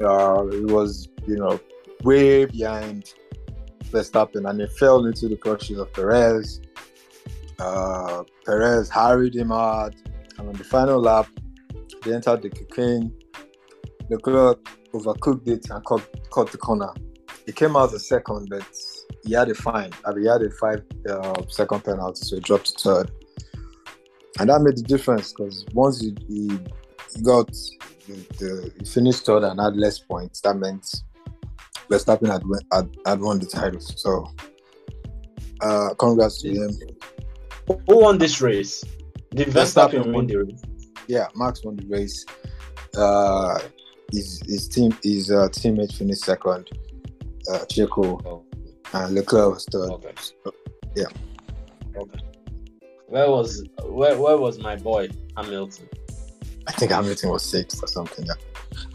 uh it was, you know, way behind Verstappen and he fell into the clutches of Perez. Uh Perez harried him out, and on the final lap they entered the chicane. Leclerc overcooked it and caught, caught the corner. He came out a second, but he had a fine. I mean, he had a five uh, second penalty, so he dropped to third. And that made the difference because once he, he, got the, the he finished third and had less points, that meant Verstappen had, had, had won the title. So, uh, congrats to him. Who won this race? Did Verstappen Verstappen win won. the race? Yeah, Max won the race. Uh, his his team his uh, teammate finished second. Uh, Checo Oh, and Leclerc was third. okay. yeah. Okay. Where was where where was my boy Hamilton? I think Hamilton was sixth or something. Yeah,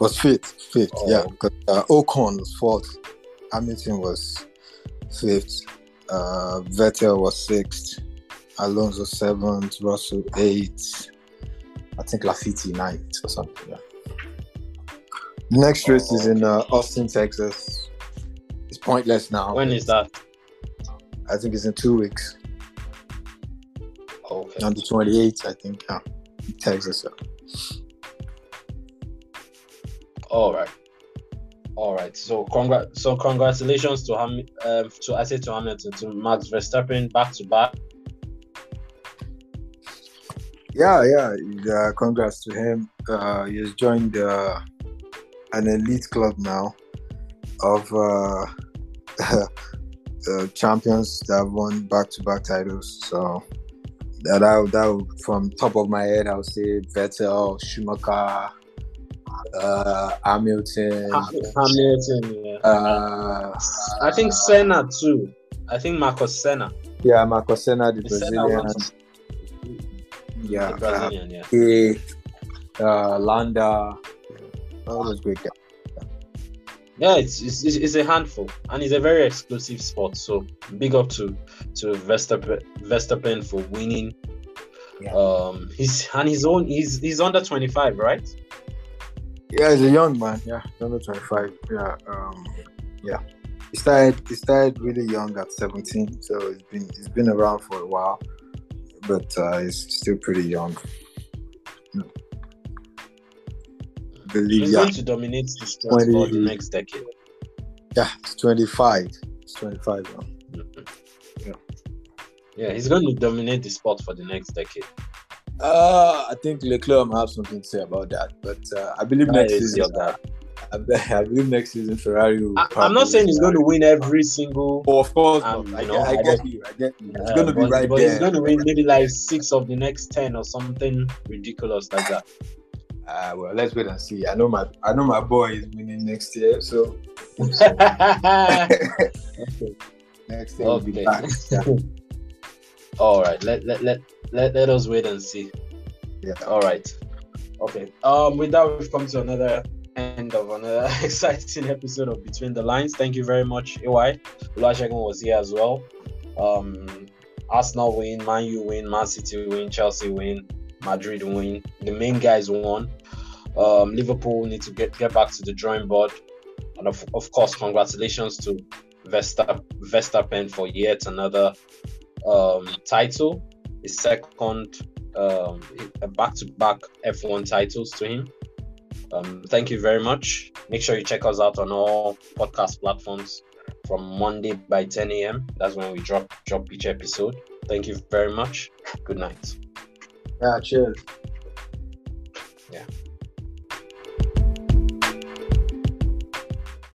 was fifth, fifth. Oh. Yeah, because uh, Ocon was fourth. Hamilton was fifth. Uh, Vettel was sixth. Alonso seventh. Russell eighth. I think Latifi ninth or something. Yeah. The next race is in uh, Austin, Texas. It's pointless now. When is that? I think it's in two weeks. Okay. On the 28th, I think. Yeah. in Texas. Yeah. All right. All right. So congrat so congratulations to Ham um to I say to Hamilton to Max Verstappen back to back. Yeah, yeah. Uh, congrats to him. Uh, he has joined uh, an elite club now of uh, uh, champions that have won back-to-back titles. So that I that would, from top of my head, I would say Vettel, Schumacher, uh, Hamilton. Hamilton, yeah. Uh, I think Senna too. I think Marcos Senna. yeah, Marco Senna, the Senna Brazilian. was- Yeah, the Brazilian, yeah. Uh, Lauda, all those great guys. Yeah, it's, it's it's a handful, and it's a very exclusive sport. So big up to to Verstappen, Verstappen for winning. Yeah. Um, he's and his own. He's he's under twenty five, right? Yeah, he's a young man. Yeah, he's under 25. Yeah, um, yeah. He started. He started really young at 17, so he's been he's been around for a while, but uh, he's still pretty young. No. Believe He's yeah, going to dominate the sport for the next decade. yeah. He's 25. He's 25 now. Yeah. Yeah, he's going to dominate the sport for the next decade. Uh, I think Leclerc might have something to say about that, but uh, I believe That next is season. your dad. I, be- believe next season Ferrari. Will I, I'm not saying he's going to win every single. Oh, of course, Um. I, get, know, I I get you. I get you. It's uh, going to be but, right but there. he's going to win maybe like six of the next ten or something ridiculous like that. Uh, well, let's wait and see. I know my I know my boy is winning next year, so next year Okay. All right, let, let, let, let, let us wait and see. Yeah. All right. Okay. Um, with that, we've come to another end of another exciting episode of Between the Lines. Thank you very much, AY. Oluwasegun was here as well. Um, Arsenal win, Man U win, Man City win, Chelsea win, Madrid win. The main guys won. Um, Liverpool need to get, get back to the drawing board. And of, of course, congratulations to Verstappen, Verstappen for yet another um, title, his second um, back-to-back F1 titles to him. Um, thank you very much. Make sure you check us out on all podcast platforms from Monday by 10 a.m. That's when we drop drop each episode. Thank you very much. Good night. yeah, cheers. Yeah.